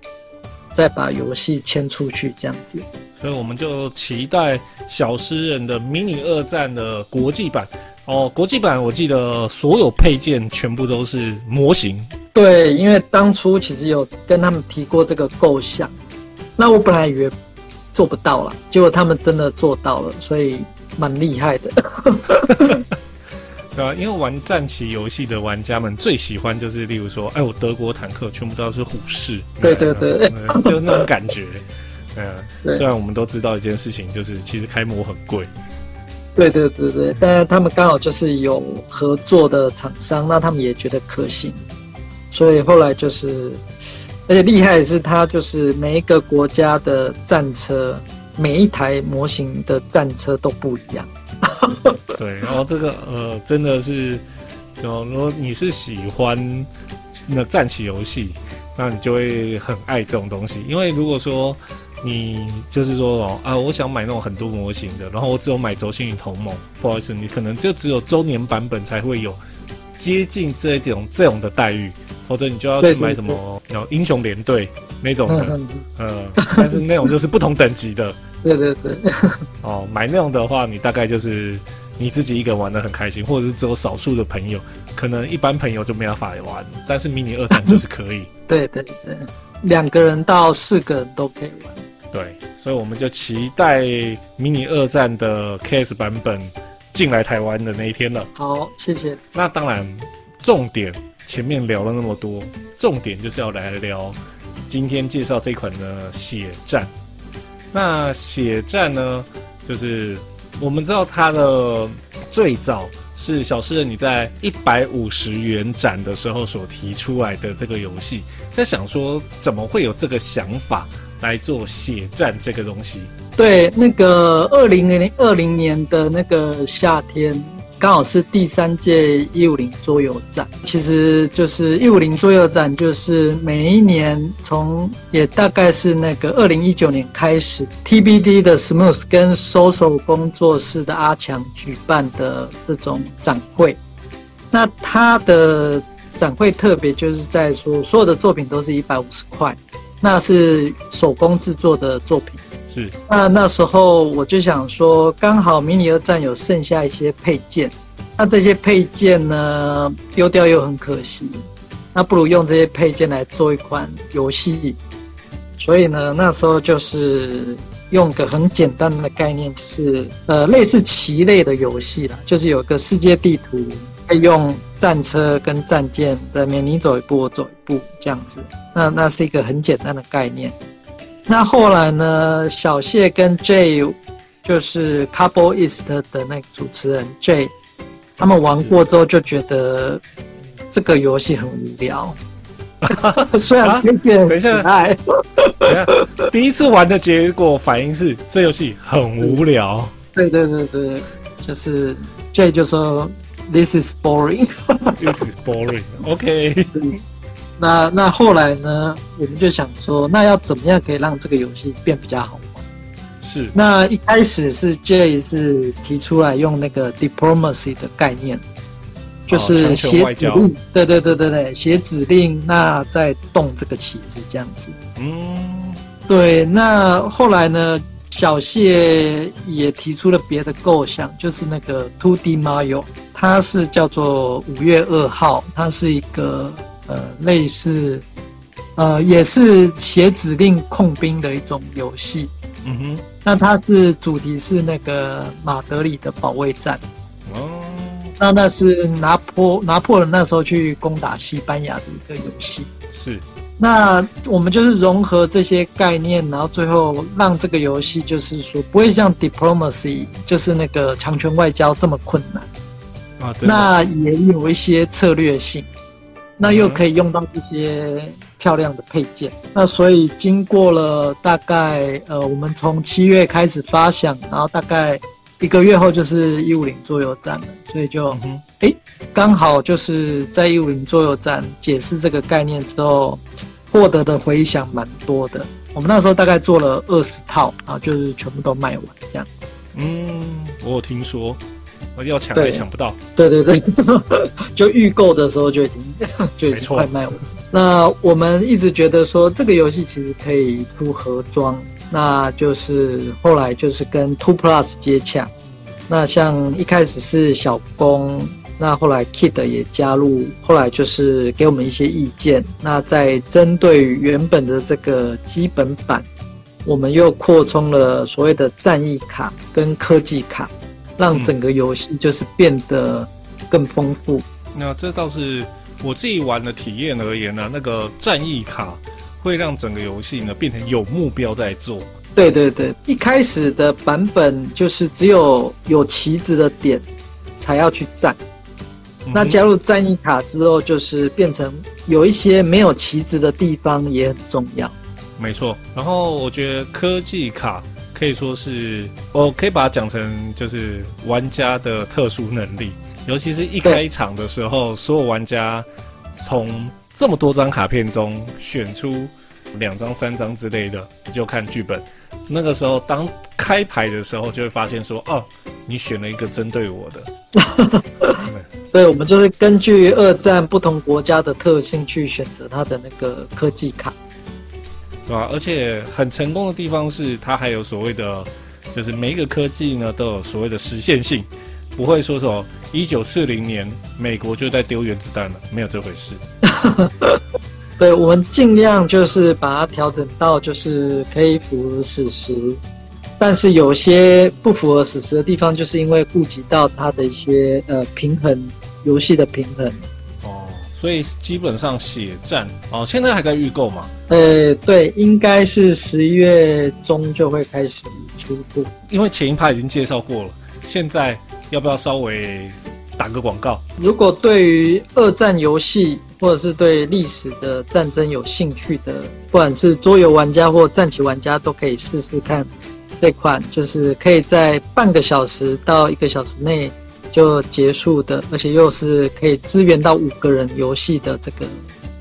再把游戏签出去这样子。所以我们就期待小诗人的迷你二战的国际版哦，国际版我记得所有配件全部都是模型。对，因为当初其实有跟他们提过这个构想，那我本来以为做不到了，结果他们真的做到了，所以蛮厉害的。对啊，因为玩战棋游戏的玩家们最喜欢就是，例如说，哎，我德国坦克全部都是虎式，对对对，就那种感觉。嗯，虽然我们都知道一件事情，就是其实开模很贵。对对对对，但是他们刚好就是有合作的厂商，那他们也觉得可行，所以后来就是，而且厉害的是，它就是每一个国家的战车，每一台模型的战车都不一样。对，然后这个呃，真的是，如果你是喜欢那战棋游戏，那你就会很爱这种东西。因为如果说你就是说哦啊，我想买那种很多模型的，然后我只有买轴心与同盟，不好意思，你可能就只有周年版本才会有接近这种这种的待遇，否则你就要去买什么叫英雄联队那种的，呃，但是那种就是不同等级的。对 对对。哦，买那种的话，你大概就是。你自己一个人玩的很开心，或者是只有少数的朋友，可能一般朋友就没办法玩，但是迷你二战就是可以。对对对，两个人到四个人都可以玩。对，所以我们就期待迷你二战的 KS 版本进来台湾的那一天了。好，谢谢。那当然，重点前面聊了那么多，重点就是要来聊今天介绍这款的血战。那血战呢，就是。我们知道它的最早是小诗人你在一百五十元展的时候所提出来的这个游戏，在想说怎么会有这个想法来做血战这个东西？对，那个二零零二零年的那个夏天。刚好是第三届一五零桌游展，其实就是一五零桌游展，就是每一年从也大概是那个二零一九年开始，TBD 的 Smooth 跟 Social 工作室的阿强举办的这种展会。那他的展会特别就是在说，所有的作品都是一百五十块，那是手工制作的作品。那那时候我就想说，刚好迷你二战有剩下一些配件，那这些配件呢丢掉又很可惜，那不如用这些配件来做一款游戏。所以呢，那时候就是用个很简单的概念，就是呃类似棋类的游戏啦，就是有个世界地图，可以用战车跟战舰在面你走一步我走一步这样子。那那是一个很简单的概念。那后来呢？小谢跟 J，就是 Couple East 的那个主持人 J，他们玩过之后就觉得这个游戏很无聊。虽然推荐很可爱，第一次玩的结果反应是这游戏很无聊。对对对对，就是 J 就说 This is boring，This is boring，OK。那那后来呢？我们就想说，那要怎么样可以让这个游戏变比较好玩？是。那一开始是 J 是提出来用那个 diplomacy 的概念，就是写指令，对对对对对，写指令，那再动这个旗子这样子。嗯，对。那后来呢？小谢也提出了别的构想，就是那个 Two D Mario，它是叫做五月二号，它是一个。呃，类似，呃，也是写指令控兵的一种游戏。嗯哼，那它是主题是那个马德里的保卫战。哦，那那是拿破拿破仑那时候去攻打西班牙的一个游戏。是，那我们就是融合这些概念，然后最后让这个游戏就是说不会像 diplomacy，就是那个强权外交这么困难。啊，那也有一些策略性。那又可以用到一些漂亮的配件，那所以经过了大概呃，我们从七月开始发想，然后大概一个月后就是一五零桌游站了，所以就哎，刚好就是在一五零桌游站解释这个概念之后，获得的回响蛮多的。我们那时候大概做了二十套，然后就是全部都卖完这样。嗯，我有听说。要抢也抢不到，对对对，就预购的时候就已经 就已经快卖完。那我们一直觉得说这个游戏其实可以出盒装，那就是后来就是跟 Two Plus 接洽，那像一开始是小工，那后来 Kid 也加入，后来就是给我们一些意见。那在针对原本的这个基本版，我们又扩充了所谓的战役卡跟科技卡，让整个游戏就是变得更丰富。那这倒是我自己玩的体验而言呢，那个战役卡会让整个游戏呢变成有目标在做。对对对，一开始的版本就是只有有旗子的点才要去战，那加入战役卡之后，就是变成有一些没有旗子的地方也很重要。没错，然后我觉得科技卡可以说是，我可以把它讲成就是玩家的特殊能力，尤其是一开场的时候，所有玩家从这么多张卡片中选出两张、三张之类的，就看剧本。那个时候，当开牌的时候，就会发现说：“哦，你选了一个针对我的。”对，我们就是根据二战不同国家的特性去选择它的那个科技卡，对吧？而且很成功的地方是，它还有所谓的，就是每一个科技呢都有所谓的实现性，不会说什么一九四零年美国就在丢原子弹了，没有这回事。对，我们尽量就是把它调整到就是可以符合史实，但是有些不符合史实的地方，就是因为顾及到它的一些呃平衡游戏的平衡。哦，所以基本上血战哦，现在还在预购嘛？呃，对，应该是十一月中就会开始出货。因为前一趴已经介绍过了，现在要不要稍微打个广告？如果对于二战游戏。或者是对历史的战争有兴趣的，不管是桌游玩家或战棋玩家，都可以试试看这款，就是可以在半个小时到一个小时内就结束的，而且又是可以支援到五个人游戏的这个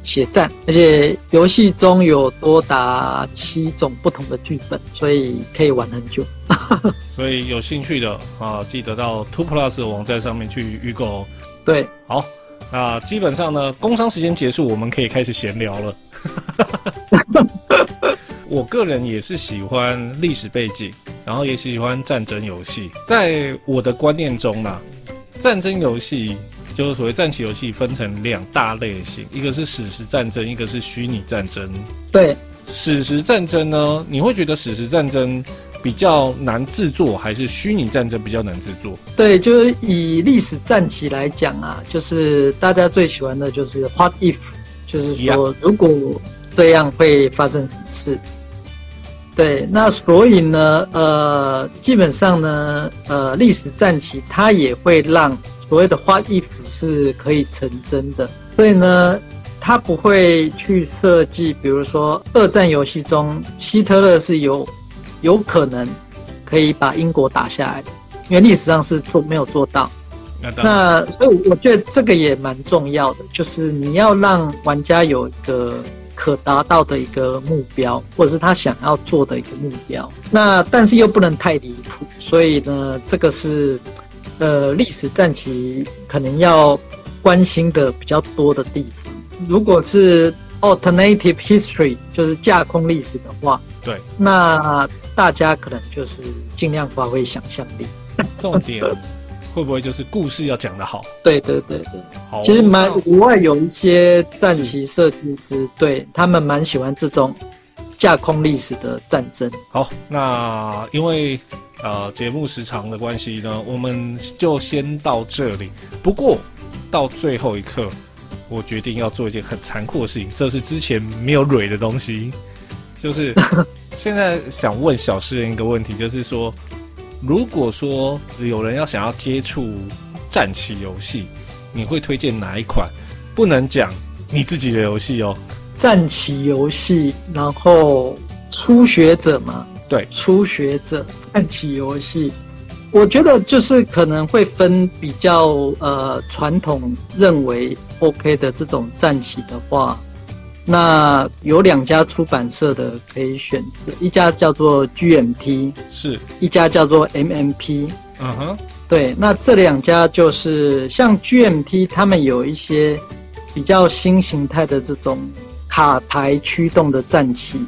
血战，而且游戏中有多达七种不同的剧本，所以可以玩很久。所以有兴趣的啊，记得到 Two Plus 的网站上面去预购哦。对，好。那基本上呢，工商时间结束，我们可以开始闲聊了。我个人也是喜欢历史背景，然后也喜欢战争游戏。在我的观念中呢，战争游戏就是所谓战棋游戏，分成两大类型，一个是史实战争，一个是虚拟战争。对，史实战争呢，你会觉得史实战争？比较难制作，还是虚拟战争比较难制作？对，就是以历史战棋来讲啊，就是大家最喜欢的就是 What if，就是说如果这样会发生什么事？对，那所以呢，呃，基本上呢，呃，历史战棋它也会让所谓的 What if 是可以成真的，所以呢，它不会去设计，比如说二战游戏中希特勒是有。有可能可以把英国打下来，因为历史上是做没有做到。那所以我觉得这个也蛮重要的，就是你要让玩家有一个可达到的一个目标，或者是他想要做的一个目标。那但是又不能太离谱，所以呢，这个是呃历史战棋可能要关心的比较多的地方。如果是 alternative history，就是架空历史的话，对，那。大家可能就是尽量发挥想象力，重点会不会就是故事要讲得好？对对对对，好。其实蛮国外有一些战棋设计师，对他们蛮喜欢这种架空历史的战争。好，那因为呃节目时长的关系呢，我们就先到这里。不过到最后一刻，我决定要做一件很残酷的事情，这是之前没有蕊的东西。就是 现在想问小诗人一个问题，就是说，如果说有人要想要接触战棋游戏，你会推荐哪一款？不能讲你自己的游戏哦。战棋游戏，然后初学者嘛？对，初学者战棋游戏，我觉得就是可能会分比较呃传统认为 OK 的这种战棋的话。那有两家出版社的可以选择，一家叫做 GMT，是一家叫做 MMP。嗯哼，对，那这两家就是像 GMT，他们有一些比较新形态的这种卡牌驱动的战棋，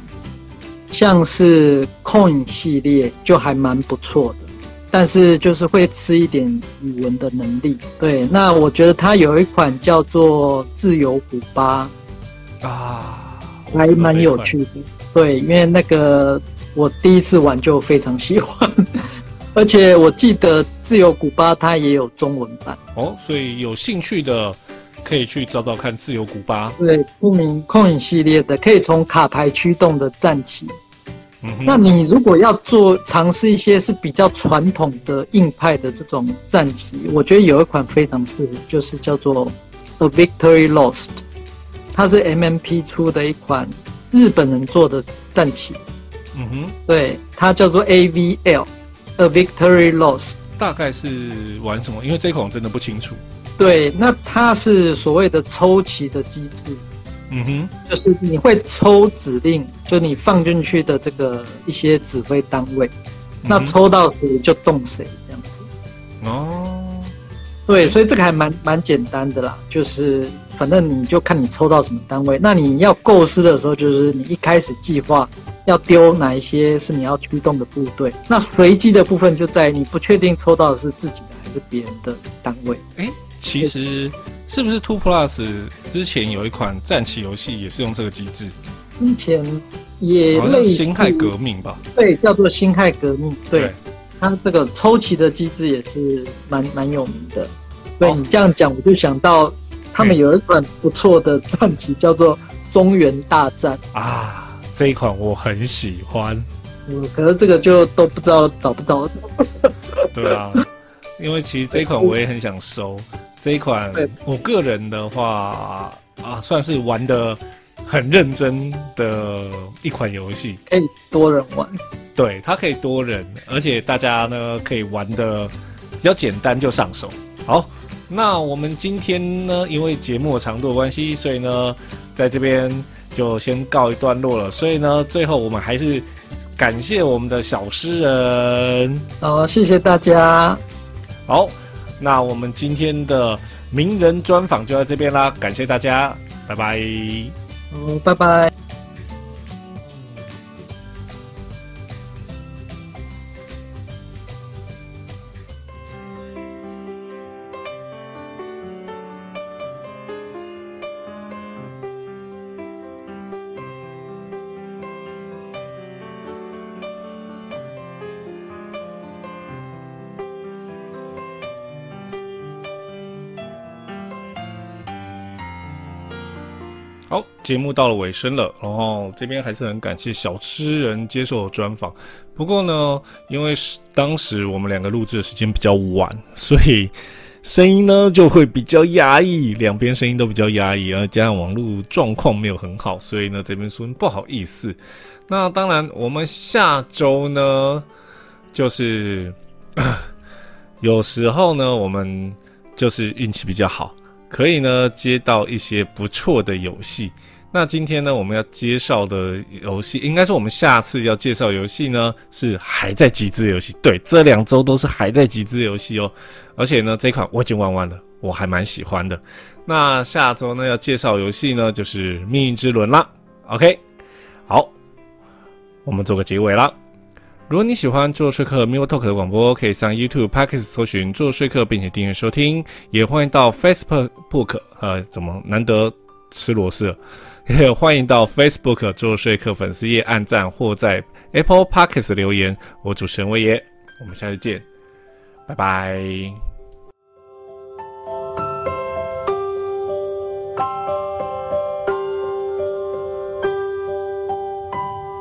像是 Coin 系列就还蛮不错的。但是就是会吃一点语文的能力。对，那我觉得它有一款叫做自由古巴啊，还蛮有趣的。对，因为那个我第一次玩就非常喜欢，而且我记得自由古巴它也有中文版哦，所以有兴趣的可以去找找看自由古巴。对，不明控影系列的可以从卡牌驱动的战旗。嗯那你如果要做尝试一些是比较传统的硬派的这种战旗，我觉得有一款非常适合，就是叫做 A Victory Lost，它是 MMP 出的一款日本人做的战旗。嗯哼，对，它叫做 AVL A Victory Lost。大概是玩什么？因为这款我真的不清楚。对，那它是所谓的抽旗的机制。嗯哼，就是你会抽指令，就你放进去的这个一些指挥单位，那抽到谁就动谁这样子。哦，对，所以这个还蛮蛮简单的啦，就是反正你就看你抽到什么单位，那你要构思的时候，就是你一开始计划要丢哪一些是你要驱动的部队，那随机的部分就在你不确定抽到的是自己的还是别人的单位。哎，其实。是不是 Two Plus 之前有一款战棋游戏也是用这个机制？之前也类似辛亥革命吧？对，叫做辛亥革命。对，它这个抽棋的机制也是蛮蛮有名的。对你这样讲，我就想到他们有一款不错的战棋，叫做中原大战啊。这一款我很喜欢。嗯，可是这个就都不知道找不着。对啊，因为其实这一款我也很想收。这一款，我个人的话啊，算是玩的很认真的一款游戏，可以多人玩。对，它可以多人，而且大家呢可以玩的比较简单就上手。好，那我们今天呢，因为节目长度的关系，所以呢，在这边就先告一段落了。所以呢，最后我们还是感谢我们的小诗人。好，谢谢大家。好。那我们今天的名人专访就到这边啦，感谢大家，拜拜。嗯，拜拜。节目到了尾声了，然后这边还是很感谢小吃人接受专访。不过呢，因为是当时我们两个录制的时间比较晚，所以声音呢就会比较压抑，两边声音都比较压抑，而加上网络状况没有很好，所以呢这边说不好意思。那当然，我们下周呢，就是有时候呢，我们就是运气比较好。可以呢，接到一些不错的游戏。那今天呢，我们要介绍的游戏，应该说我们下次要介绍游戏呢，是还在集资游戏。对，这两周都是还在集资游戏哦。而且呢，这款我已经玩完了，我还蛮喜欢的。那下周呢，要介绍游戏呢，就是《命运之轮》啦。OK，好，我们做个结尾啦。如果你喜欢做说客 Miu Talk 的广播，可以上 YouTube、p a c k e t s 搜寻做说客，并且订阅收听。也欢迎到 Facebook，呃，怎么难得吃螺丝？欢迎到 Facebook 做说客粉丝页按赞，或在 Apple Podcast 留言。我主持人威爷，我们下次见，拜拜。